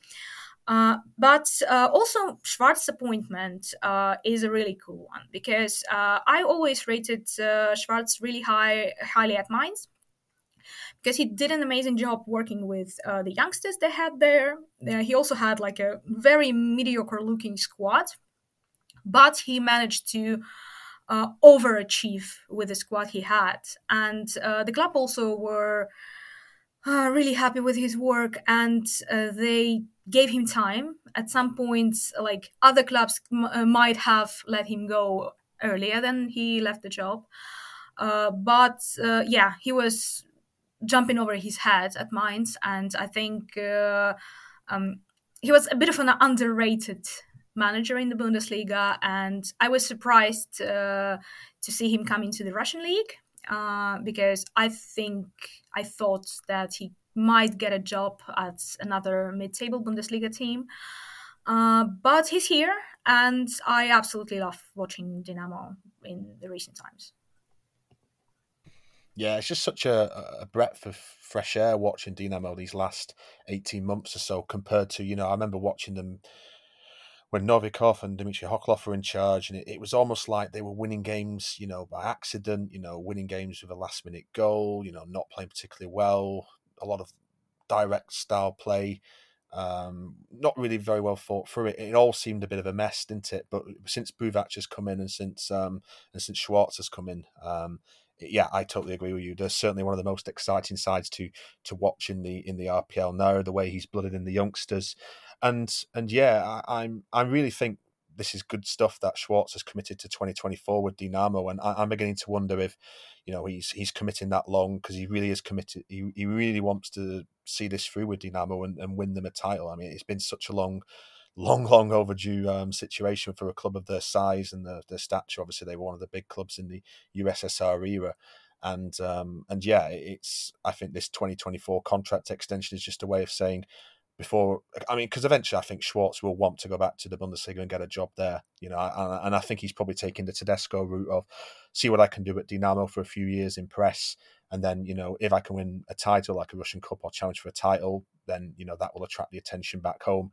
Speaker 3: Uh, but uh, also Schwarz's appointment uh, is a really cool one because I always rated Schwarz really high, highly at Mainz because he did an amazing job working with uh, the youngsters they had there. Uh, he also had like a very mediocre looking squad but he managed to uh, overachieve with the squad he had. And uh, the club also were uh, really happy with his work and uh, they gave him time. At some points, like other clubs m- uh, might have let him go earlier than he left the job. Uh, but yeah, he was jumping over his head at Mainz, and I think um, he was a bit of an underrated manager in the Bundesliga, and I was surprised uh, to see him come into the Russian league uh, because I think I thought that he might get a job at another mid-table Bundesliga team. Uh, but he's here, and I absolutely love watching Dinamo in the recent times.
Speaker 2: Yeah, it's just such a, a breadth of fresh air watching Dinamo these last 18 months or so compared to, you know, I remember watching them when Novikov and Dmitry Khokhlov were in charge, and it, it, was almost like they were winning games, you know, by accident, you know, winning games with a last minute goal, you know, not playing particularly well, a lot of direct style play, um, not really very well thought through it. It all seemed a bit of a mess, didn't it? But since Buvac has come in and since um, and since Schwarz has come in, um, yeah, I totally agree with you. They're certainly one of the most exciting sides to to watch in the in the RPL now. The way he's blooded in the youngsters, and and yeah, I, I'm I really think this is good stuff that Schwarz has committed to 2024 with Dinamo, and I, am beginning to wonder if, you know, he's he's committing that long because he really is committed. He, he really wants to see this through with Dinamo and, and win them a title. I mean, it's been such a long, long, long overdue um, situation for a club of their size and their, stature. Obviously, they were one of the big clubs in the USSR era, and um, and yeah, it's I think this 2024 contract extension is just a way of saying before. I mean, because eventually I think Schwarz will want to go back to the Bundesliga and get a job there. You know, and, and I think he's probably taking the Tedesco route of see what I can do at Dinamo for a few years, impress, and then you know if I can win a title like a Russian Cup or challenge for a title, then you know that will attract the attention back home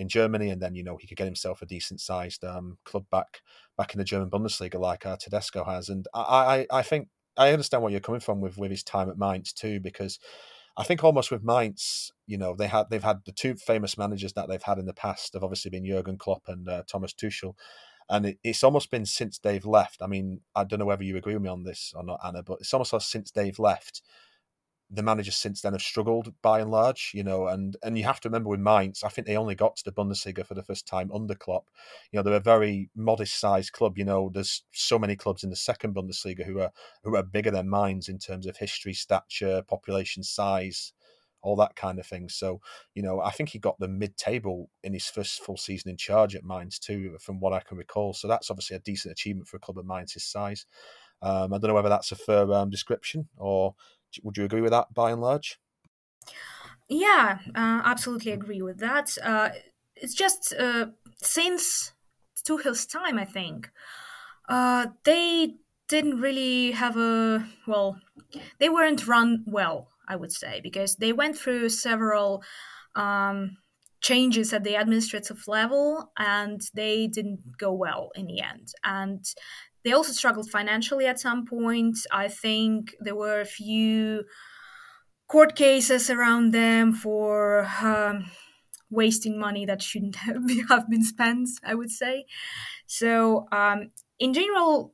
Speaker 2: in Germany, and then you know he could get himself a decent sized um, club back back in the German Bundesliga like uh, Tedesco has. And I, I I think I understand where you're coming from with with his time at Mainz too, because I think almost with Mainz, you know, they had they've had the two famous managers that they've had in the past have obviously been Jurgen Klopp and uh, Thomas Tuchel, and it, it's almost been since they've left. I mean, I don't know whether you agree with me on this or not, Anna, but it's almost like since they've left, the managers since then have struggled by and large, you know, and and you have to remember with Mainz, I think they only got to the Bundesliga for the first time under Klopp. You know, they're a very modest sized club. You know, there's so many clubs in the second Bundesliga who are who are bigger than Mainz in terms of history, stature, population size, all that kind of thing. So, you know, I think he got the mid table in his first full season in charge at Mainz too, from what I can recall. So that's obviously a decent achievement for a club of Mainz's size. Um, I don't know whether that's a fair um, description or would you agree with that by and large?
Speaker 3: Yeah, uh, absolutely agree with that. Uh, it's just uh, since Tuchel's time, I think, uh, they didn't really have a well, they weren't run well, I would say, because they went through several um, changes at the administrative level and they didn't go well in the end. And they also struggled financially at some point. I think there were a few court cases around them for um, wasting money that shouldn't have been spent, I would say. So, um, in general,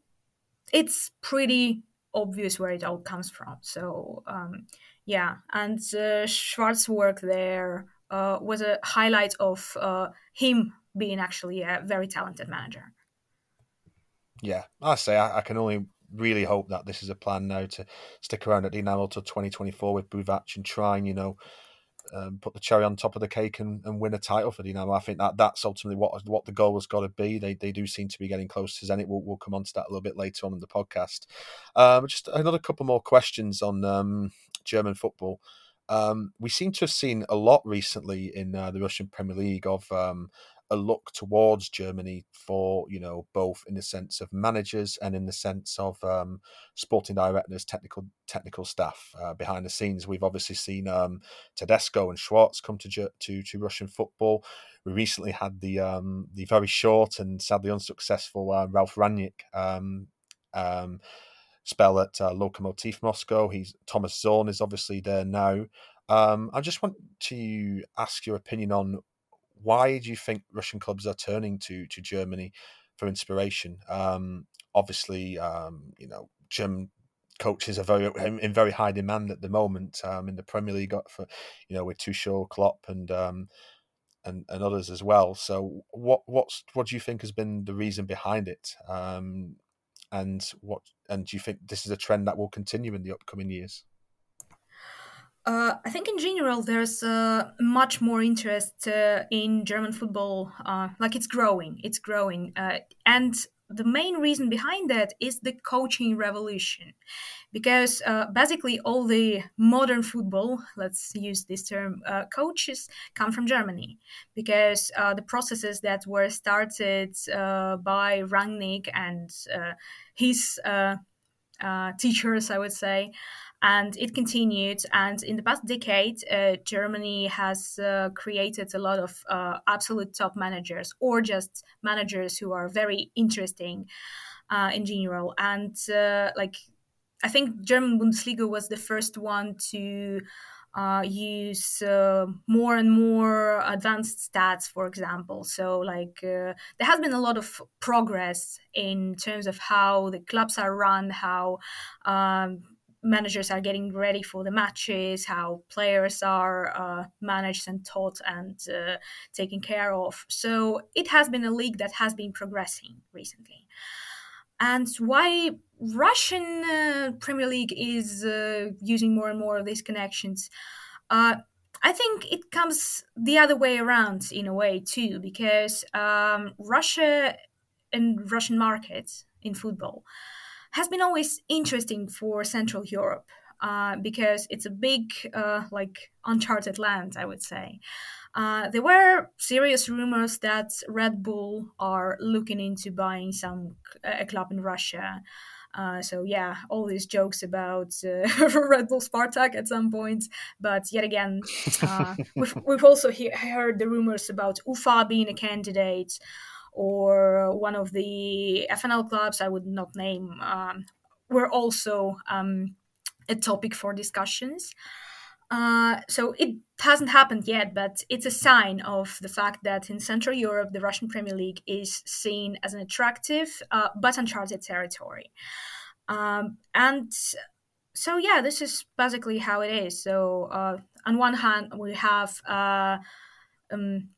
Speaker 3: it's pretty obvious where it all comes from. So, um, yeah, and uh, Schwarz work there uh, was a highlight of uh, him being actually a very talented manager
Speaker 2: yeah, I say I, I, can only really hope that this is a plan now to stick around at Dinamo till 2024 with Buvac and trying, you know, um, put the cherry on top of the cake and, and win a title for Dinamo. I think that that's ultimately what what the goal has got to be. They they do seem to be getting close to Zenit. We'll, we'll come on to that a little bit later on in the podcast. Um, just another couple more questions on um, German football. Um, we seem to have seen a lot recently in uh, the Russian Premier League of um, a look towards Germany for you know both in the sense of managers and in the sense of um, sporting directors, technical technical staff uh, behind the scenes. We've obviously seen um, Tedesco and Schwarz come to to to Russian football. We recently had the um, the very short and sadly unsuccessful uh, Ralf Rangnick um, um, spell at uh, Lokomotiv Moscow. He's Thomas Zorn is obviously there now. Um, I just want to ask your opinion on why do you think Russian clubs are turning to to Germany for inspiration? Um, obviously, um, you know, German coaches are very in very high demand at the moment um, in the Premier League for you know with Tuchel, Klopp, and um, and and others as well. So, what what's what do you think has been the reason behind it? Um, and what and do you think this is a trend that will continue in the upcoming years?
Speaker 3: Uh, I think in general there's uh, much more interest uh, in German football. Uh, like it's growing, it's growing, uh, and the main reason behind that is the coaching revolution, because uh, basically all the modern football, let's use this term, coaches come from Germany, because the processes that were started by Rangnick and his teachers, I would say and it continued. And in the past decade, uh, Germany has uh, created a lot of uh, absolute top managers, or just managers who are very interesting uh, in general. And uh, like, I think German Bundesliga was the first one to. Uh, use more and more advanced stats, for example. So, like, there has been a lot of progress in terms of how the clubs are run, how um, managers are getting ready for the matches, how players are uh, managed and taught and uh, taken care of. So it has been a league that has been progressing recently. And why Russian uh, Premier League is uh, using more and more of these connections, uh, I think it comes the other way around in a way too, because um, Russia and Russian markets in football has been always interesting for Central Europe uh, because it's a big, uh, like, uncharted land, I would say. Uh, there were serious rumors that Red Bull are looking into buying some a club in Russia. Uh, so yeah, all these jokes about uh, Red Bull Spartak at some point, but yet again, uh, we've, we've also he- heard the rumors about Ufa being a candidate, or one of the FNL clubs I would not name um, were also um, a topic for discussions. Uh, so it hasn't happened yet, but it's a sign of the fact that in Central Europe, the Russian Premier League is seen as an attractive uh, but uncharted territory. Um, and so, yeah, this is basically how it is. So, uh, on one hand, we have uh, um,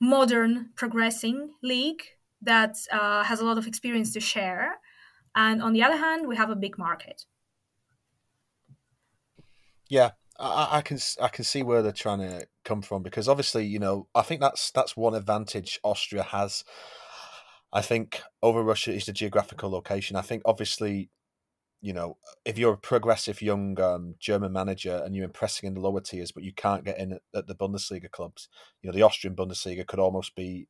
Speaker 3: modern, progressing league that uh, has a lot of experience to share, and on the other hand, we have a big market.
Speaker 2: Yeah, I, I, can I can see where they're trying to come from because obviously you know I think that's that's one advantage Austria has. I think over Russia is the geographical location. I think obviously, you know, if you're a progressive young um, German manager and you're impressing in the lower tiers, but you can't get in at, at the Bundesliga clubs, you know, the Austrian Bundesliga could almost be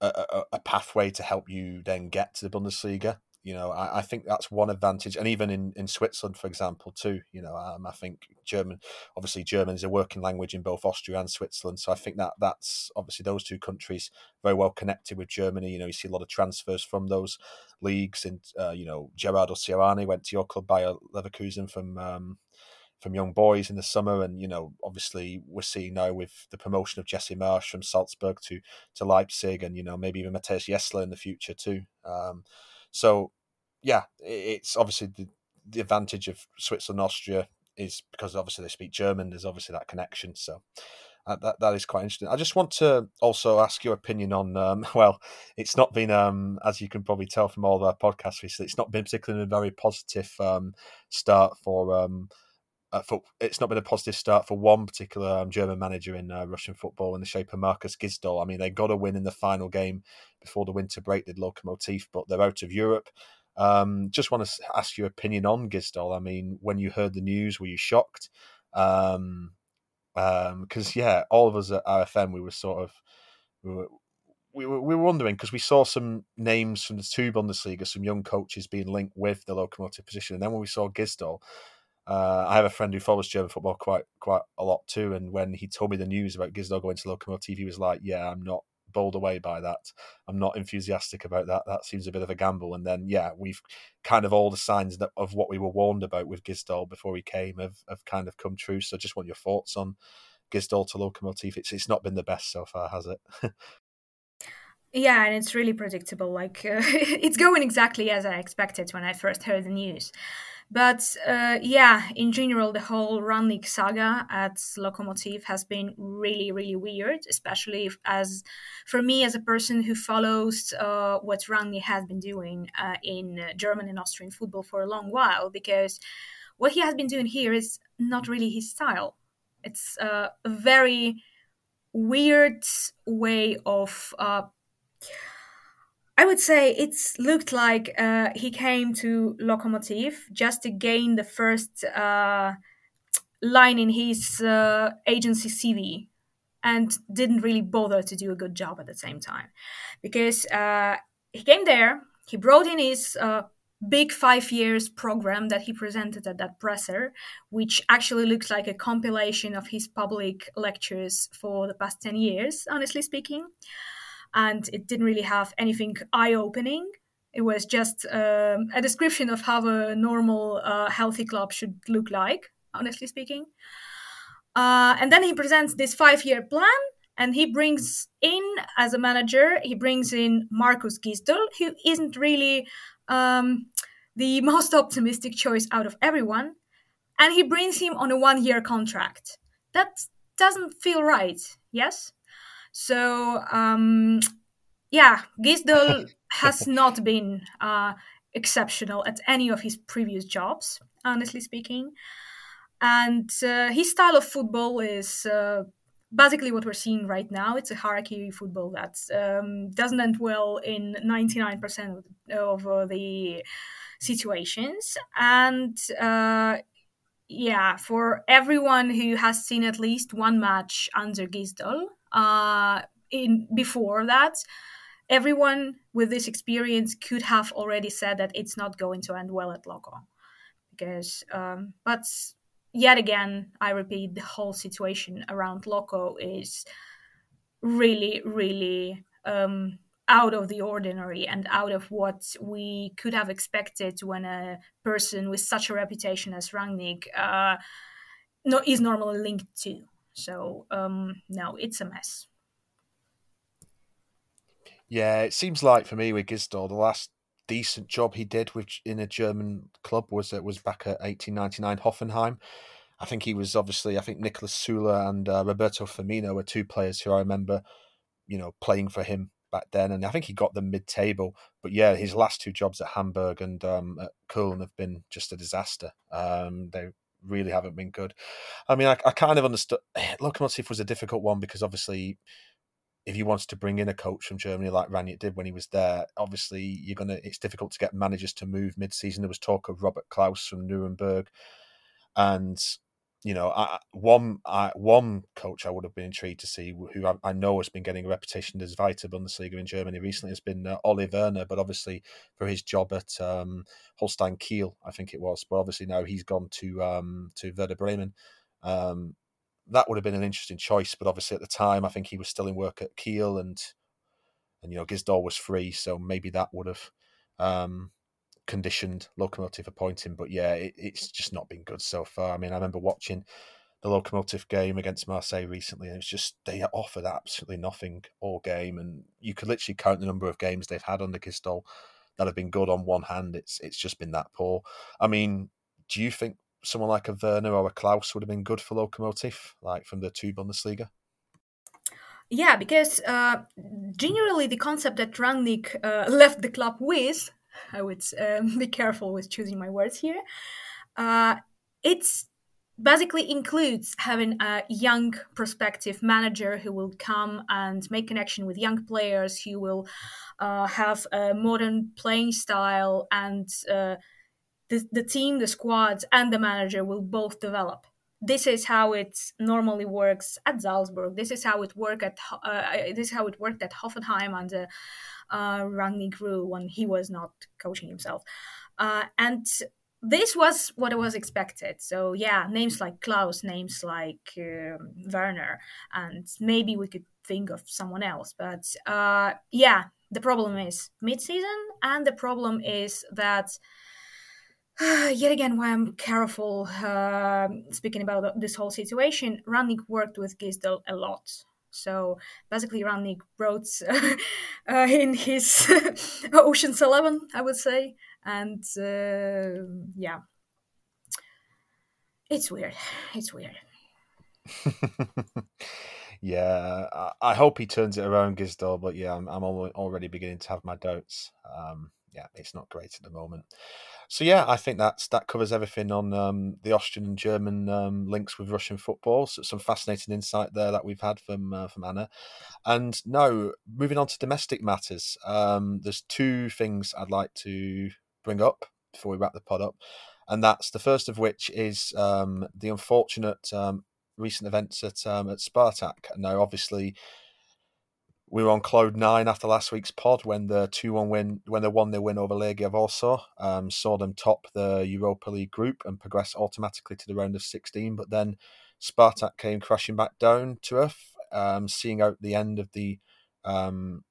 Speaker 2: a, a, a pathway to help you then get to the Bundesliga. You know, I, I, think that's one advantage, and even in, in Switzerland, for example, too. You know, um, I think German, obviously, German is a working language in both Austria and Switzerland, so I think that that's obviously those two countries very well connected with Germany. You know, you see a lot of transfers from those leagues, and uh, you know, Gerardo Seoane went to your club Bayer Leverkusen from um, from young boys in the summer, and you know, obviously we're seeing now with the promotion of Jesse Marsch from Salzburg to to Leipzig, and you know maybe even Matthias Jaissle in the future too. Um, so, yeah, it's obviously the, the advantage of Switzerland, Austria is because obviously they speak German. There's obviously that connection. So. Uh, that that is quite interesting. I just want to also ask your opinion on. Um, well, it's not been, um, as you can probably tell from all our podcasts recently, it's not been particularly a very positive um, start for um, uh, for, it's not been a positive start for one particular um, German manager in uh, Russian football in the shape of Markus Gisdol. I mean, they got a win in the final game before the winter break, did Lokomotiv, but they're out of Europe. Um, just want to ask your opinion on Gisdol. I mean, when you heard the news, were you shocked? Because um, um, yeah, all of us at RFN, we were sort of we were, we were, we were wondering because we saw some names from the two Bundesliga, some young coaches being linked with the Lokomotiv position, and then when we saw Gisdol, uh, I have a friend who follows German football quite quite a lot too, and when he told me the news about Gisdol going to Lokomotiv, he was like, "Yeah, I'm not bowled away by that. I'm not enthusiastic about that. That seems a bit of a gamble." And then, yeah, we've kind of all the signs that of what we were warned about with Gisdol before he came have, have kind of come true. So, I just want your thoughts on Gisdol to Lokomotiv. It's it's not been the best so far, has it?
Speaker 3: Yeah, and it's really predictable. Like uh, it's going exactly as I expected when I first heard the news. But uh, yeah, in general, the whole Rangnick saga at Lokomotiv has been really, really weird, especially if, as for me as a person who follows uh, what Rangnick has been doing uh, in German and Austrian football for a long while, because what he has been doing here is not really his style. It's uh, a very weird way of uh, I would say it's looked like uh, he came to Lokomotiv just to gain the first uh, line in his uh, agency CV and didn't really bother to do a good job at the same time. Because uh, he came there, he brought in his uh, big five years program that he presented at that presser, which actually looks like a compilation of his public lectures for the past 10 years, honestly speaking and it didn't really have anything eye-opening. It was just um, a description of how a normal, uh, healthy club should look like, honestly speaking. Uh, and then he presents this five-year plan, and he brings in as a manager, he brings in Markus Gisdol, who isn't really um, the most optimistic choice out of everyone, and he brings him on a one-year contract. That doesn't feel right. Yes. So um, yeah, Gisdol has not been uh, exceptional at any of his previous jobs, honestly speaking. And uh, his style of football is uh, basically what we're seeing right now. It's a hierarchy football that um, doesn't end well in 99% of, of uh, the situations. And uh, yeah, for everyone who has seen at least one match under Gisdol, uh, in before that, everyone with this experience could have already said that it's not going to end well at Loco, because um, but yet again, I repeat, the whole situation around Loco is really, really um, out of the ordinary and out of what we could have expected when a person with such a reputation as Rangnick uh, no, is normally linked to. So, um, no, it's a mess.
Speaker 2: Yeah, it seems like for me with Gisdol, the last decent job he did with in a German club was uh, was back at 1899 Hoffenheim. I think he was obviously I think Niklas Süle and uh, Roberto Firmino were two players who I remember, you know, playing for him back then, and I think he got them mid-table. But yeah, his last two jobs at Hamburg and um, at Köln have been just a disaster. Um, they really haven't been good. I mean, I, I kind of understood. Lokomotiv was a difficult one because obviously, if you wanted to bring in a coach from Germany like Rangnick did when he was there, obviously you're gonna. It's difficult to get managers to move mid-season. There was talk of Robert Klaus from Nuremberg, and you know, I, one I, one coach I would have been intrigued to see, who I, I know has been getting a reputation as Zweite Bundesliga in Germany recently, has been uh, Werner, but obviously for his job at um, Holstein Kiel, I think it was. But obviously now he's gone to um, to Werder Bremen. Um, that would have been an interesting choice, but obviously at the time, I think he was still in work at Kiel, and and you know Gisdol was free, so maybe that would have um, conditioned Lokomotiv appointing. But yeah, it, it's just not been good so far. I mean, I remember watching the Lokomotiv game against Marseille recently, and it's just they offered absolutely nothing all game, and you could literally count the number of games they've had under Gisdol that have been good on one hand. It's it's just been that poor. I mean, do you think someone like a Werner or a Klaus would have been good for Lokomotiv, like from the two Bundesliga?
Speaker 3: Yeah, because uh, generally the concept that Rangnick uh, left the club with I would um, be careful with choosing my words here. Uh, it's basically includes having a young prospective manager who will come and make connection with young players who will uh, have a modern playing style and uh, the, the team the squad and the manager will both develop this is how it normally works at Salzburg. This is how it worked at uh, this is how it worked at Hoffenheim under uh, Rangnick Rue when he was not coaching himself, uh, and this was what was expected. So yeah, names like Klaus, names like um, Werner, and maybe we could think of someone else. But uh, yeah, the problem is mid-season, and the problem is that yet again, why I'm careful uh, speaking about this whole situation, Rangnick worked with Gisdol a lot. So basically, Rangnick wrote uh, in his Ocean's Eleven, I would say, and uh, yeah, it's weird. It's weird.
Speaker 2: yeah, I, hope he turns it around, Gisdol. But yeah, I'm, I'm already beginning to have my doubts. Um, yeah, it's not great at the moment. So yeah, I think that's that covers everything on um, the Austrian and German um, links with Russian football. So some fascinating insight there that we've had from uh, from Anna. And now moving on to domestic matters, um, there's two things I'd like to bring up before we wrap the pod up, and that's the first of which is um, the unfortunate um, recent events at um, at Spartak. Now, obviously we were on cloud nine after last week's pod when the two one win when the one they win over Legia Warsaw um, saw them top the Europa League group and progress automatically to the round of sixteen. But then Spartak came crashing back down to earth, um, seeing out the end of the um,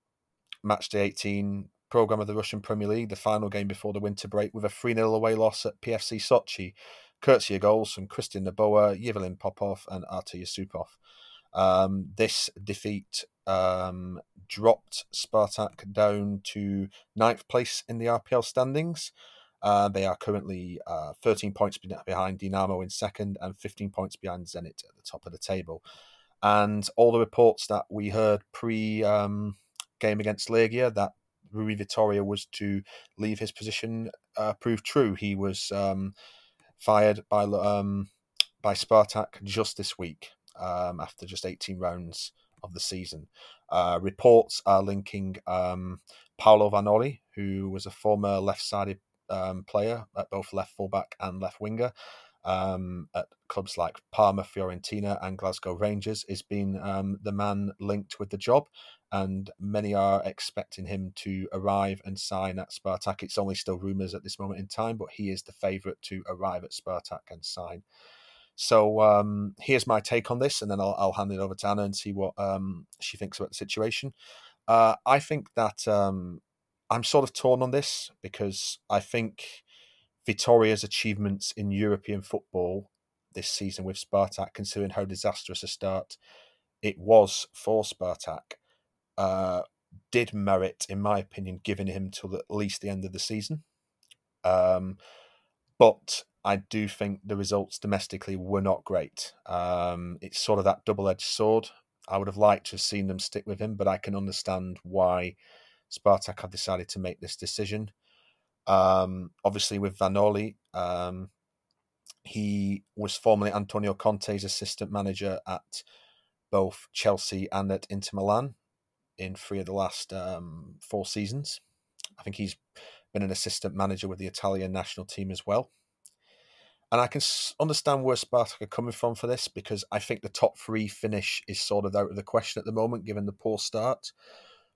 Speaker 2: match day eighteen program of the Russian Premier League, the final game before the winter break, with a 3 0 away loss at PFC Sochi, courtesy of goals from Cristian Noboa, Ivelin Popov, and Artur Yusupov. Um, this defeat um, dropped Spartak down to ninth place in the RPL standings. Uh, they are currently uh, 13 points behind Dinamo in second and 15 points behind Zenit at the top of the table. And all the reports that we heard pre um, game against Legia that Rui Vitoria was to leave his position uh, proved true. He was um, fired by um, by Spartak just this week um, after just 18 rounds of the season. Uh, reports are linking um, Paolo Vanoli, who was a former left-sided um, player at both left fullback and left winger, um, at clubs like Parma, Fiorentina, and Glasgow Rangers, is been um, the man linked with the job. And many are expecting him to arrive and sign at Spartak. It's only still rumours at this moment in time, but he is the favourite to arrive at Spartak and sign. So um, here's my take on this, and then I'll, I'll, hand it over to Anna and see what um, she thinks about the situation. Uh, I think that um, I'm sort of torn on this because I think Vitoria's achievements in European football this season with Spartak, considering how disastrous a start it was for Spartak, uh, did merit, in my opinion, giving him till at least the end of the season. Um, but I do think the results domestically were not great. Um, it's sort of that double edged sword. I would have liked to have seen them stick with him, but I can understand why Spartak have decided to make this decision. Um, obviously, with Vanoli, um, he was formerly Antonio Conte's assistant manager at both Chelsea and at Inter Milan in three of the last um, four seasons. I think he's been an assistant manager with the Italian national team as well. And I can understand where Spartak are coming from for this because I think the top three finish is sort of out of the question at the moment, given the poor start.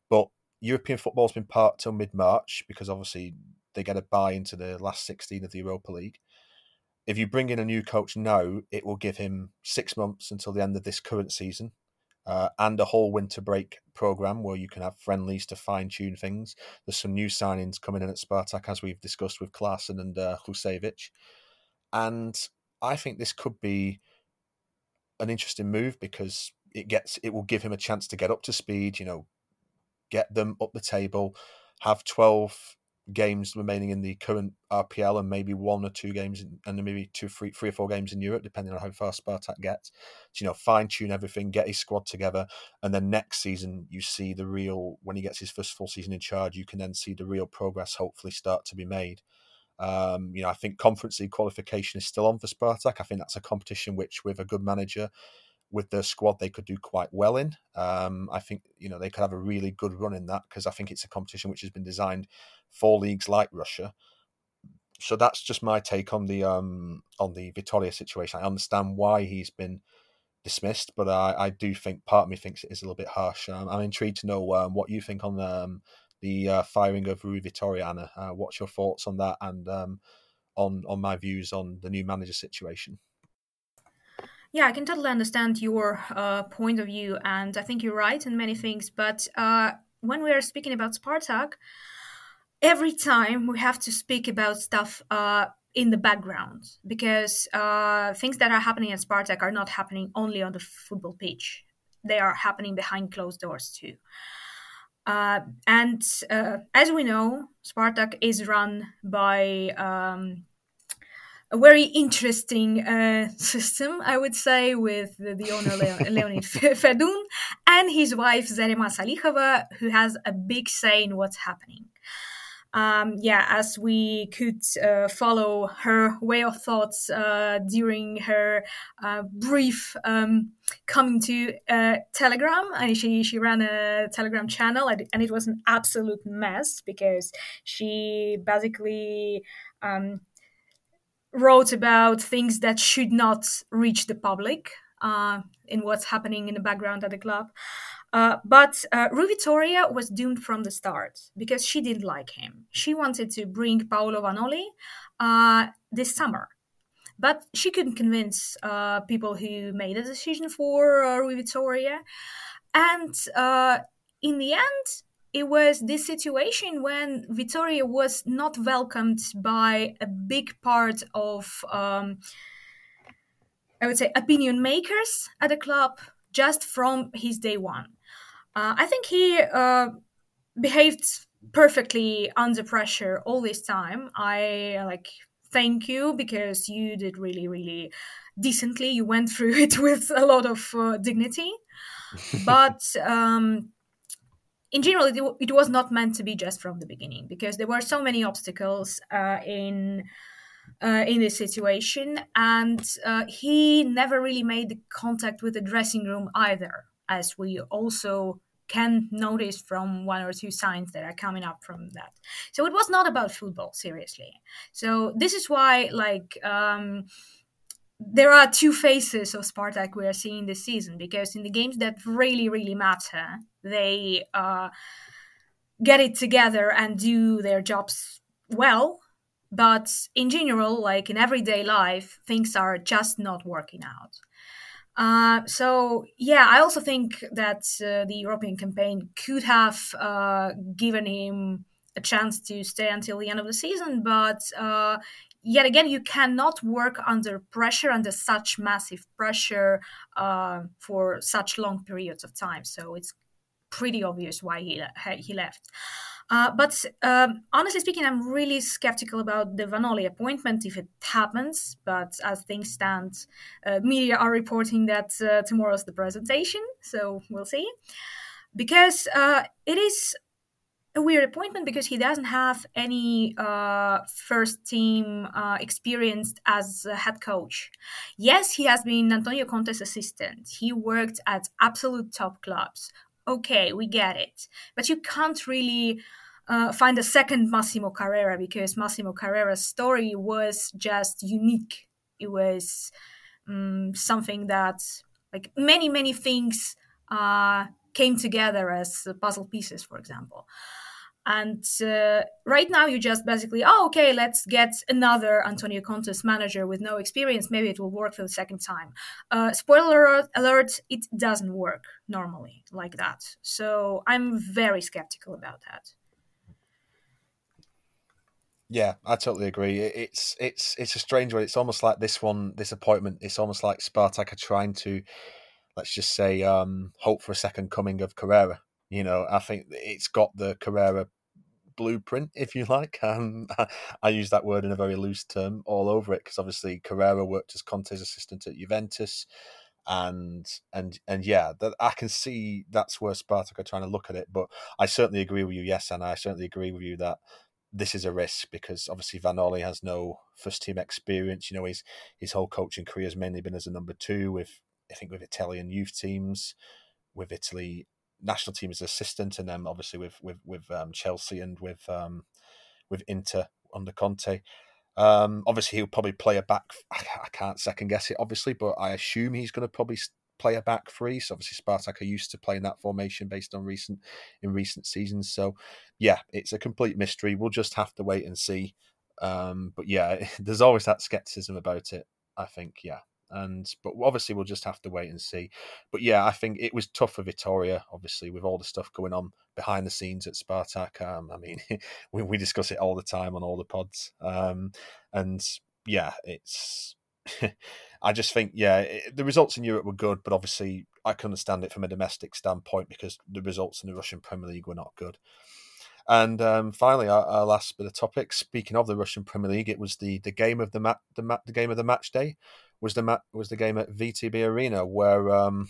Speaker 2: But European football's been parked till mid March because obviously they get a bye into the last 16 of the Europa League. If you bring in a new coach now, it will give him six months until the end of this current season uh, and a whole winter break program where you can have friendlies to fine tune things. There's some new signings coming in at Spartak, as we've discussed with Klaassen and uh, And I think this could be an interesting move because it gets it will give him a chance to get up to speed, you know, get them up the table, have 12 games remaining in the current RPL and maybe one or two games in, and maybe two, three, three or four games in Europe, depending on how far Spartak gets. So, you know, fine tune everything, get his squad together, and then next season you see the real when he gets his first full season in charge, you can then see the real progress hopefully start to be made. Um, you know, I think Conference League qualification is still on for Spartak. I think that's a competition which, with a good manager, with their squad they could do quite well in. Um, I think you know they could have a really good run in that because I think it's a competition which has been designed for leagues like Russia. So that's just my take on the um, on the Vitoria situation. I understand why he's been dismissed, but I, I do think part of me thinks it is a little bit harsh. Um, I'm intrigued to know um, what you think on um, the uh, firing of Rui Vitoria, Anna. Uh, what's your thoughts on that and um, on on my views on the new manager situation?
Speaker 3: Yeah, I can totally understand your uh, point of view, and I think you're right in many things. But uh, when we are speaking about Spartak, every time we have to speak about stuff uh, in the background because uh, things that are happening at Spartak are not happening only on the football pitch; they are happening behind closed doors too. Uh, and uh, as we know, Spartak is run by um, a very interesting uh, system, I would say, with the, the owner Leonid Fedun and his wife Zarema Salikhova, who has a big say in what's happening. Um, yeah, as we could uh, follow her way of thoughts uh, during her uh, brief um, coming to uh, Telegram, and she she ran a Telegram channel, and it was an absolute mess because she basically. Um, wrote about things that should not reach the public uh, in what's happening in the background at the club. Uh, but uh, Rui Vitoria was doomed from the start because she didn't like him. She wanted to bring Paolo Vanoli uh, this summer. But she couldn't convince uh, people who made a decision for uh, Rui Vitoria. And uh, in the end, it was this situation when Vitoria was not welcomed by a big part of, um, I would say, opinion makers at the club just from his day one. Uh, I think he uh, behaved perfectly under pressure all this time. I like thank you because you did really, really decently. You went through it with a lot of uh, dignity, but. Um, in general, it, it, was not meant to be just from the beginning because there were so many obstacles uh, in uh, in this situation, and uh, he never really made the contact with the dressing room either, as we also can notice from one or two signs that are coming up from that. So it was not about football, seriously. So this is why, like. Um, there are two faces of Spartak we are seeing this season because in the games that really, really matter, they uh, get it together and do their jobs well. But in general, like in everyday life, things are just not working out. Uh, so yeah, I also think that uh, the European campaign could have uh, given him a chance to stay until the end of the season, but uh, yet again, you cannot work under pressure, under such massive pressure uh, for such long periods of time. So it's pretty obvious why he he left. Uh, but um, honestly speaking, I'm really skeptical about the Vanoli appointment if it happens. But as things stand, uh, media are reporting that uh, tomorrow's the presentation, so we'll see. Because uh, it is a weird appointment because he doesn't have any uh, first team uh, experience as a head coach. Yes, he has been Antonio Conte's assistant. He worked at absolute top clubs. Okay, we get it. But you can't really uh, find a second Massimo Carrera because Massimo Carrera's story was just unique. It was um, something that, like many, many things, uh, came together as puzzle pieces, for example. And uh, right now, you just basically, oh, okay, let's get another Antonio Conte's manager with no experience. Maybe it will work for the second time. Uh, spoiler alert, it doesn't work normally like that. So I'm very skeptical about that.
Speaker 2: Yeah, I totally agree. It's it's it's a strange one. It's almost like this one, this appointment. It's almost like Spartak are trying to, let's just say, um, hope for a second coming of Carrera. You know, I think it's got the Carrera blueprint, if you like. Um, I use that word in a very loose term all over it because obviously Carrera worked as Conte's assistant at Juventus, and and and yeah, that I can see that's where Spartak are trying to look at it. But I certainly agree with you, yes, and I certainly agree with you that this is a risk because obviously Vanoli has no first team experience. You know, his his whole coaching career has mainly been as a number two with I think with Italian youth teams, with Italy national team as assistant, and then obviously with with with um, Chelsea and with um, with Inter under Conte. Um, obviously, he'll probably play a back. I can't second guess it, obviously, but I assume he's going to probably play a back three. So obviously, Spartak are used to playing that formation based on recent in recent seasons. So yeah, it's a complete mystery. We'll just have to wait and see. Um, but yeah, there's always that skepticism about it. I think yeah and but obviously we'll just have to wait and see. But yeah, I think it was tough for Vitoria, obviously with all the stuff going on behind the scenes at Spartak. Um, I mean, we, we discuss it all the time on all the pods, um, and yeah, it's. I just think, yeah, it, the results in Europe were good, but obviously I can understand it from a domestic standpoint because the results in the Russian Premier League were not good. And um, finally, our, our, last bit of topics. Speaking of the Russian Premier League, it was the, the game of the ma- the, ma- the game of the match day was the ma- was the game at VTB Arena where um,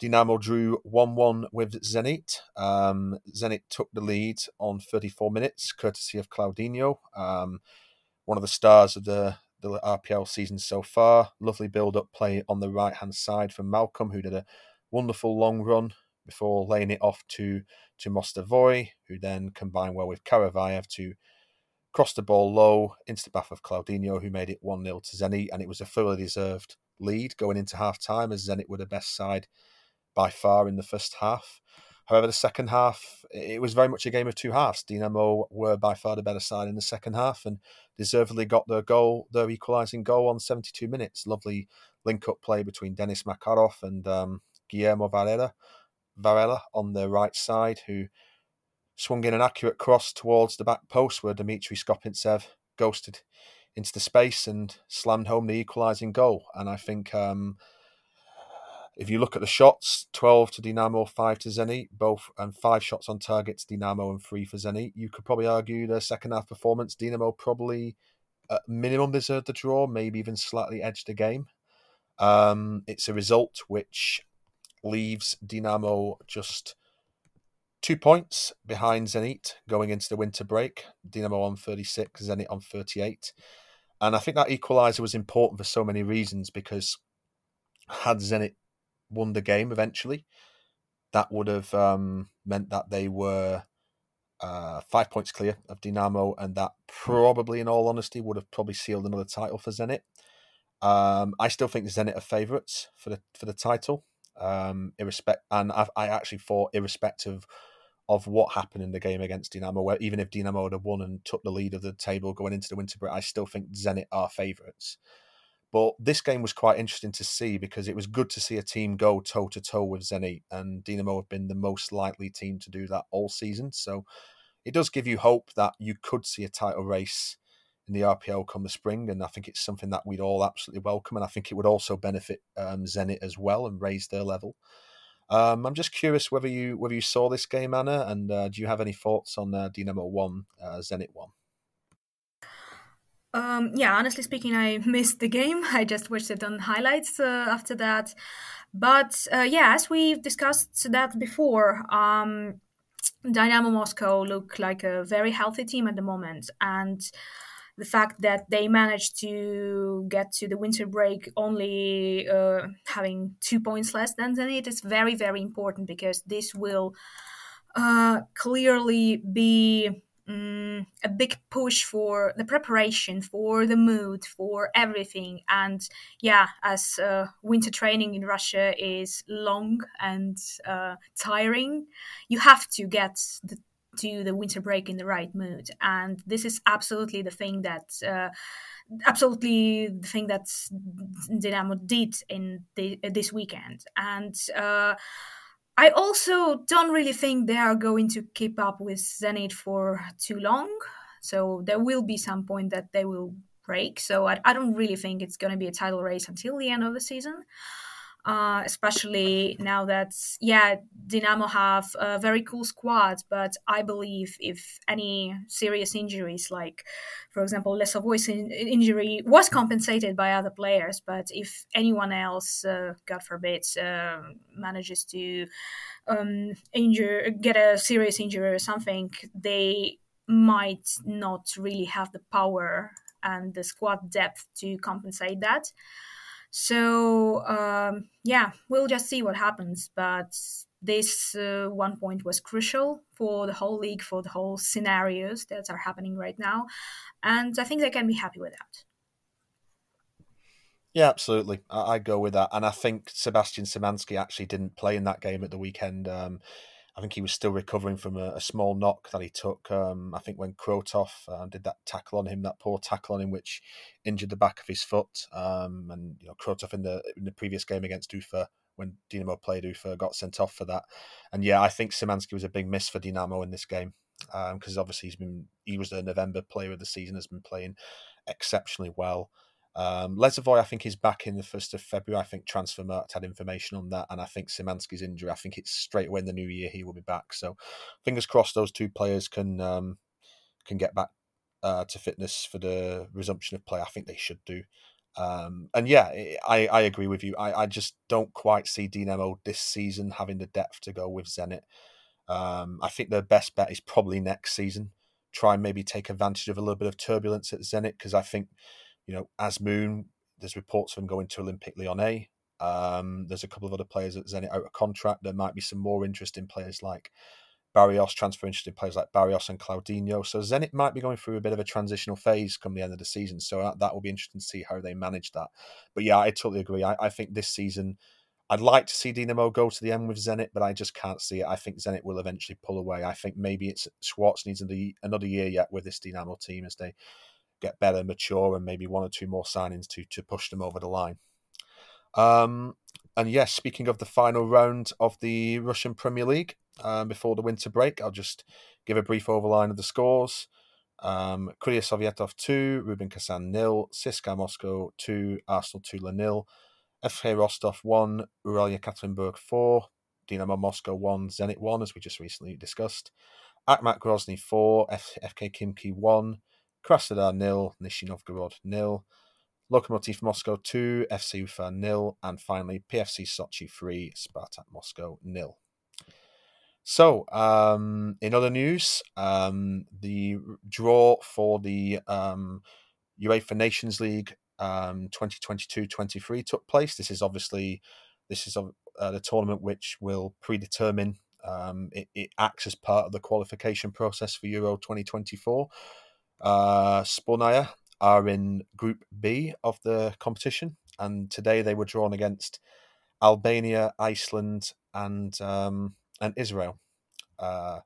Speaker 2: Dinamo drew one one with Zenit. Um, Zenit took the lead on 34 minutes, courtesy of Claudinho, um, one of the stars of the the RPL season so far. Lovely build up play on the right hand side from Malcolm, who did a wonderful long run before laying it off to to Mostovoy, who then combined well with Karavayev to crossed the ball low into the path of Claudinho, who made it 1 0 to Zenit, and it was a fully deserved lead going into half time, as Zenit were the best side by far in the first half. However, the second half, it was very much a game of two halves. Dinamo were by far the better side in the second half and deservedly got their goal, their equalising goal on 72 minutes. Lovely link up play between Denis Makarov and um, Guillermo Varela, Varela on the right side, who swung in an accurate cross towards the back post where Dmitry Skopintsev ghosted into the space and slammed home the equalising goal. And I think um, if you look at the shots, 12 to Dinamo, 5 to Zenit, both and five shots on target to Dinamo and three for Zenit, you could probably argue the second half performance, Dinamo probably at minimum deserved the draw, maybe even slightly edged the game. Um, it's a result which leaves Dinamo just two points behind Zenit going into the winter break. Dinamo on 36, Zenit on 38. And I think that equaliser was important for so many reasons because had Zenit won the game eventually, that would have um, meant that they were uh, five points clear of Dinamo, and that probably, in all honesty, would have probably sealed another title for Zenit. Um, I still think Zenit are favourites for the for the title. Um, irrespect, and I, I actually thought, irrespective of what happened in the game against Dinamo, where even if Dinamo had won and took the lead of the table going into the winter break, I still think Zenit are favourites. But this game was quite interesting to see because it was good to see a team go toe to toe with Zenit, and Dinamo have been the most likely team to do that all season. So it does give you hope that you could see a title race in the RPL come the spring, and I think it's something that we'd all absolutely welcome, and I think it would also benefit um, Zenit as well and raise their level. Um, I'm just curious whether you whether you saw this game, Anna, and uh, do you have any thoughts on uh, Dinamo one, uh, Zenit one?
Speaker 3: Um, yeah, honestly speaking, I missed the game. I just watched it on highlights uh, after that. But uh, yeah, as we've discussed that before, um, Dynamo Moscow look like a very healthy team at the moment, and the fact that they managed to get to the winter break only uh, having two points less than Zenit is very, very important because this will uh, clearly be um, a big push for the preparation, for the mood, for everything. And yeah, as uh, winter training in Russia is long and uh, tiring, you have to get the to the winter break in the right mood. And this is absolutely the thing that uh, absolutely the thing that Dinamo did in the, this weekend. And uh, I also don't really think they are going to keep up with Zenit for too long. So there will be some point that they will break. So I, I don't really think it's going to be a title race until the end of the season uh, especially now that yeah Dynamo have a very cool squad but I believe if any serious injuries like for example Lesovoy's in- injury was compensated by other players but if anyone else uh, God forbid uh, manages to um, injure get a serious injury or something they might not really have the power and the squad depth to compensate that so um, yeah, we'll just see what happens. But this uh, one point was crucial for the whole league, for the whole scenarios that are happening right now, and I think they can be happy with that.
Speaker 2: Yeah, absolutely. I, I go with that, and I think Sebastian Szymanski actually didn't play in that game at the weekend. Um, I think he was still recovering from a, a small knock that he took. Um, I think when Krotov uh, did that tackle on him, that poor tackle on him, which injured the back of his foot. Um, and you know, Krotov in the in the previous game against Ufa, when Dinamo played Ufa, got sent off for that. And yeah, I think Szymanski was a big miss for Dinamo in this game because um, obviously he's been he was the November player of the season, has been playing exceptionally well. Um, Lesovoy, I think, is back in the first of February. I think Transfermarkt had information on that, and I think Szymanski's injury. I think it's straight away in the new year he will be back. So, fingers crossed, those two players can um, can get back uh, to fitness for the resumption of play. I think they should do. Um, and yeah, I, I agree with you. I, I just don't quite see Dinamo this season having the depth to go with Zenit. Um, I think their best bet is probably next season. Try and maybe take advantage of a little bit of turbulence at Zenit because I think you know, Azmoun, there's reports of him going to Olympique Lyonnais. Um, there's a couple of other players at Zenit out of contract. There might be some more interest in players like Barrios, transfer interest in players like Barrios and Claudinho. So Zenit might be going through a bit of a transitional phase come the end of the season. So that, that will be interesting to see how they manage that. But yeah, I totally agree. I, I think this season, I'd like to see Dinamo go to the end with Zenit, but I just can't see it. I think Zenit will eventually pull away. I think maybe it's Schwarz needs another year yet with this Dinamo team as they get better, mature, and maybe one or two more signings to to push them over the line. Um, and yes, speaking of the final round of the Russian Premier League um, before the winter break, I'll just give a brief overline of the scores. Um, Krylia Sovetov 2, Rubin Kazan nil, CSKA Moscow 2, Arsenal 2 nil, FK Rostov 1, Ural Yekaterinburg 4, Dynamo Moscow 1, Zenit 1, as we just recently discussed, Akhmat Grozny 4, F- FK Khimki 1, Krasnodar nil, Nizhny Novgorod nil, Lokomotiv Moscow 2, FC Ufa nil, and finally PFC Sochi 3, Spartak Moscow nil. So, um, in other news, um, the draw for the um, UEFA Nations League 2022-23 um, took place. This is obviously this is uh, the tournament which will predetermine. Um, it, it acts as part of the qualification process for Euro 2024. Uh, Sbornaya are in Group B of the competition, and today they were drawn against Albania, Iceland, and um, and Israel. Uh,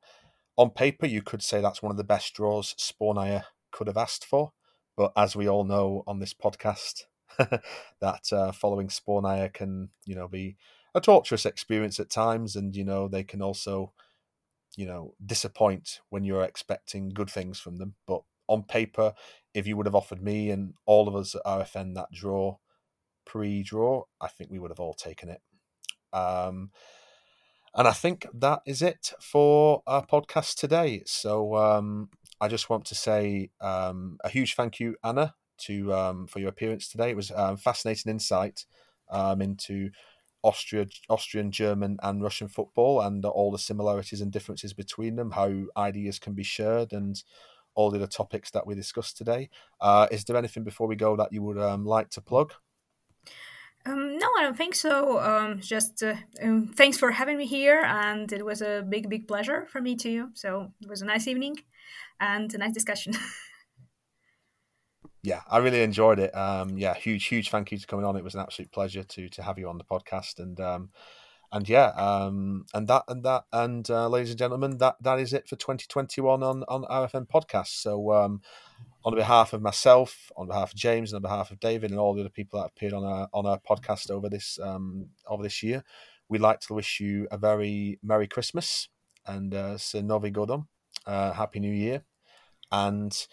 Speaker 2: on paper, you could say that's one of the best draws Sbornaya could have asked for, but as we all know on this podcast, that uh, following Sbornaya can you know be a torturous experience at times, and you know they can also you know disappoint when you're expecting good things from them. But on paper, if you would have offered me and all of us at RFN that draw pre-draw, I think we would have all taken it. Um, and I think that is it for our podcast today. So um, I just want to say um, a huge thank you, Anna, to um, for your appearance today. It was um, fascinating insight um, into Austria, Austrian, German, and Russian football, and all the similarities and differences between them. How ideas can be shared, and all the other topics that we discussed today. Uh, is there anything before we go that you would um, like to plug?
Speaker 3: Um, no, I don't think so. Um, just uh, um, thanks for having me here, and it was a big, big pleasure for me too. So it was a nice evening and a nice discussion.
Speaker 2: yeah, I really enjoyed it. Um, yeah, huge, huge thank you to coming on. It was an absolute pleasure to to have you on the podcast, and um, and yeah, um, and that and that and uh, ladies and gentlemen, that that is it for 2021 on on RFN podcast. So um, on behalf of myself, on behalf of James, and on behalf of David and all the other people that appeared on our on our podcast over this um, over this year, we'd like to wish you a very merry Christmas and uh, Novi Godom, uh, happy New Year, and.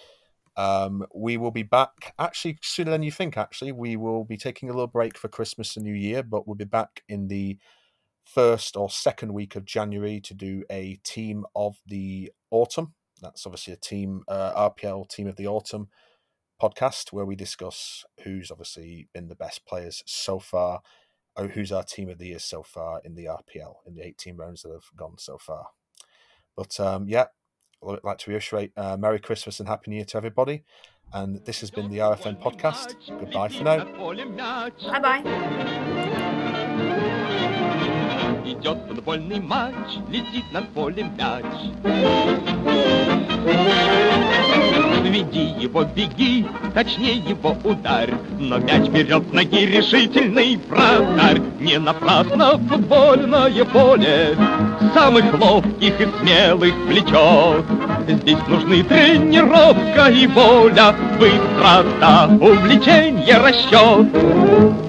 Speaker 2: Um, we will be back actually sooner than you think. Actually, we will be taking a little break for Christmas and New Year, but we'll be back in the first or second week of January to do a team of the autumn that's obviously a team, uh, RPL team of the autumn podcast where we discuss who's obviously been the best players so far, or who's our team of the year so far in the RPL in the 18 rounds that have gone so far. But um, yeah, I'd like to reiterate uh, Merry Christmas and Happy New Year to everybody. And this has been the RFN podcast. Goodbye for now.
Speaker 3: Bye bye.
Speaker 1: Идет футбольный матч, летит над полем мяч. Веди его, беги, точнее его удар. Но мяч берет ноги решительный вратарь. Не напрасно футбольное поле самых ловких и смелых влечет. Здесь нужны тренировка и воля, быстрота, увлечение, расчет.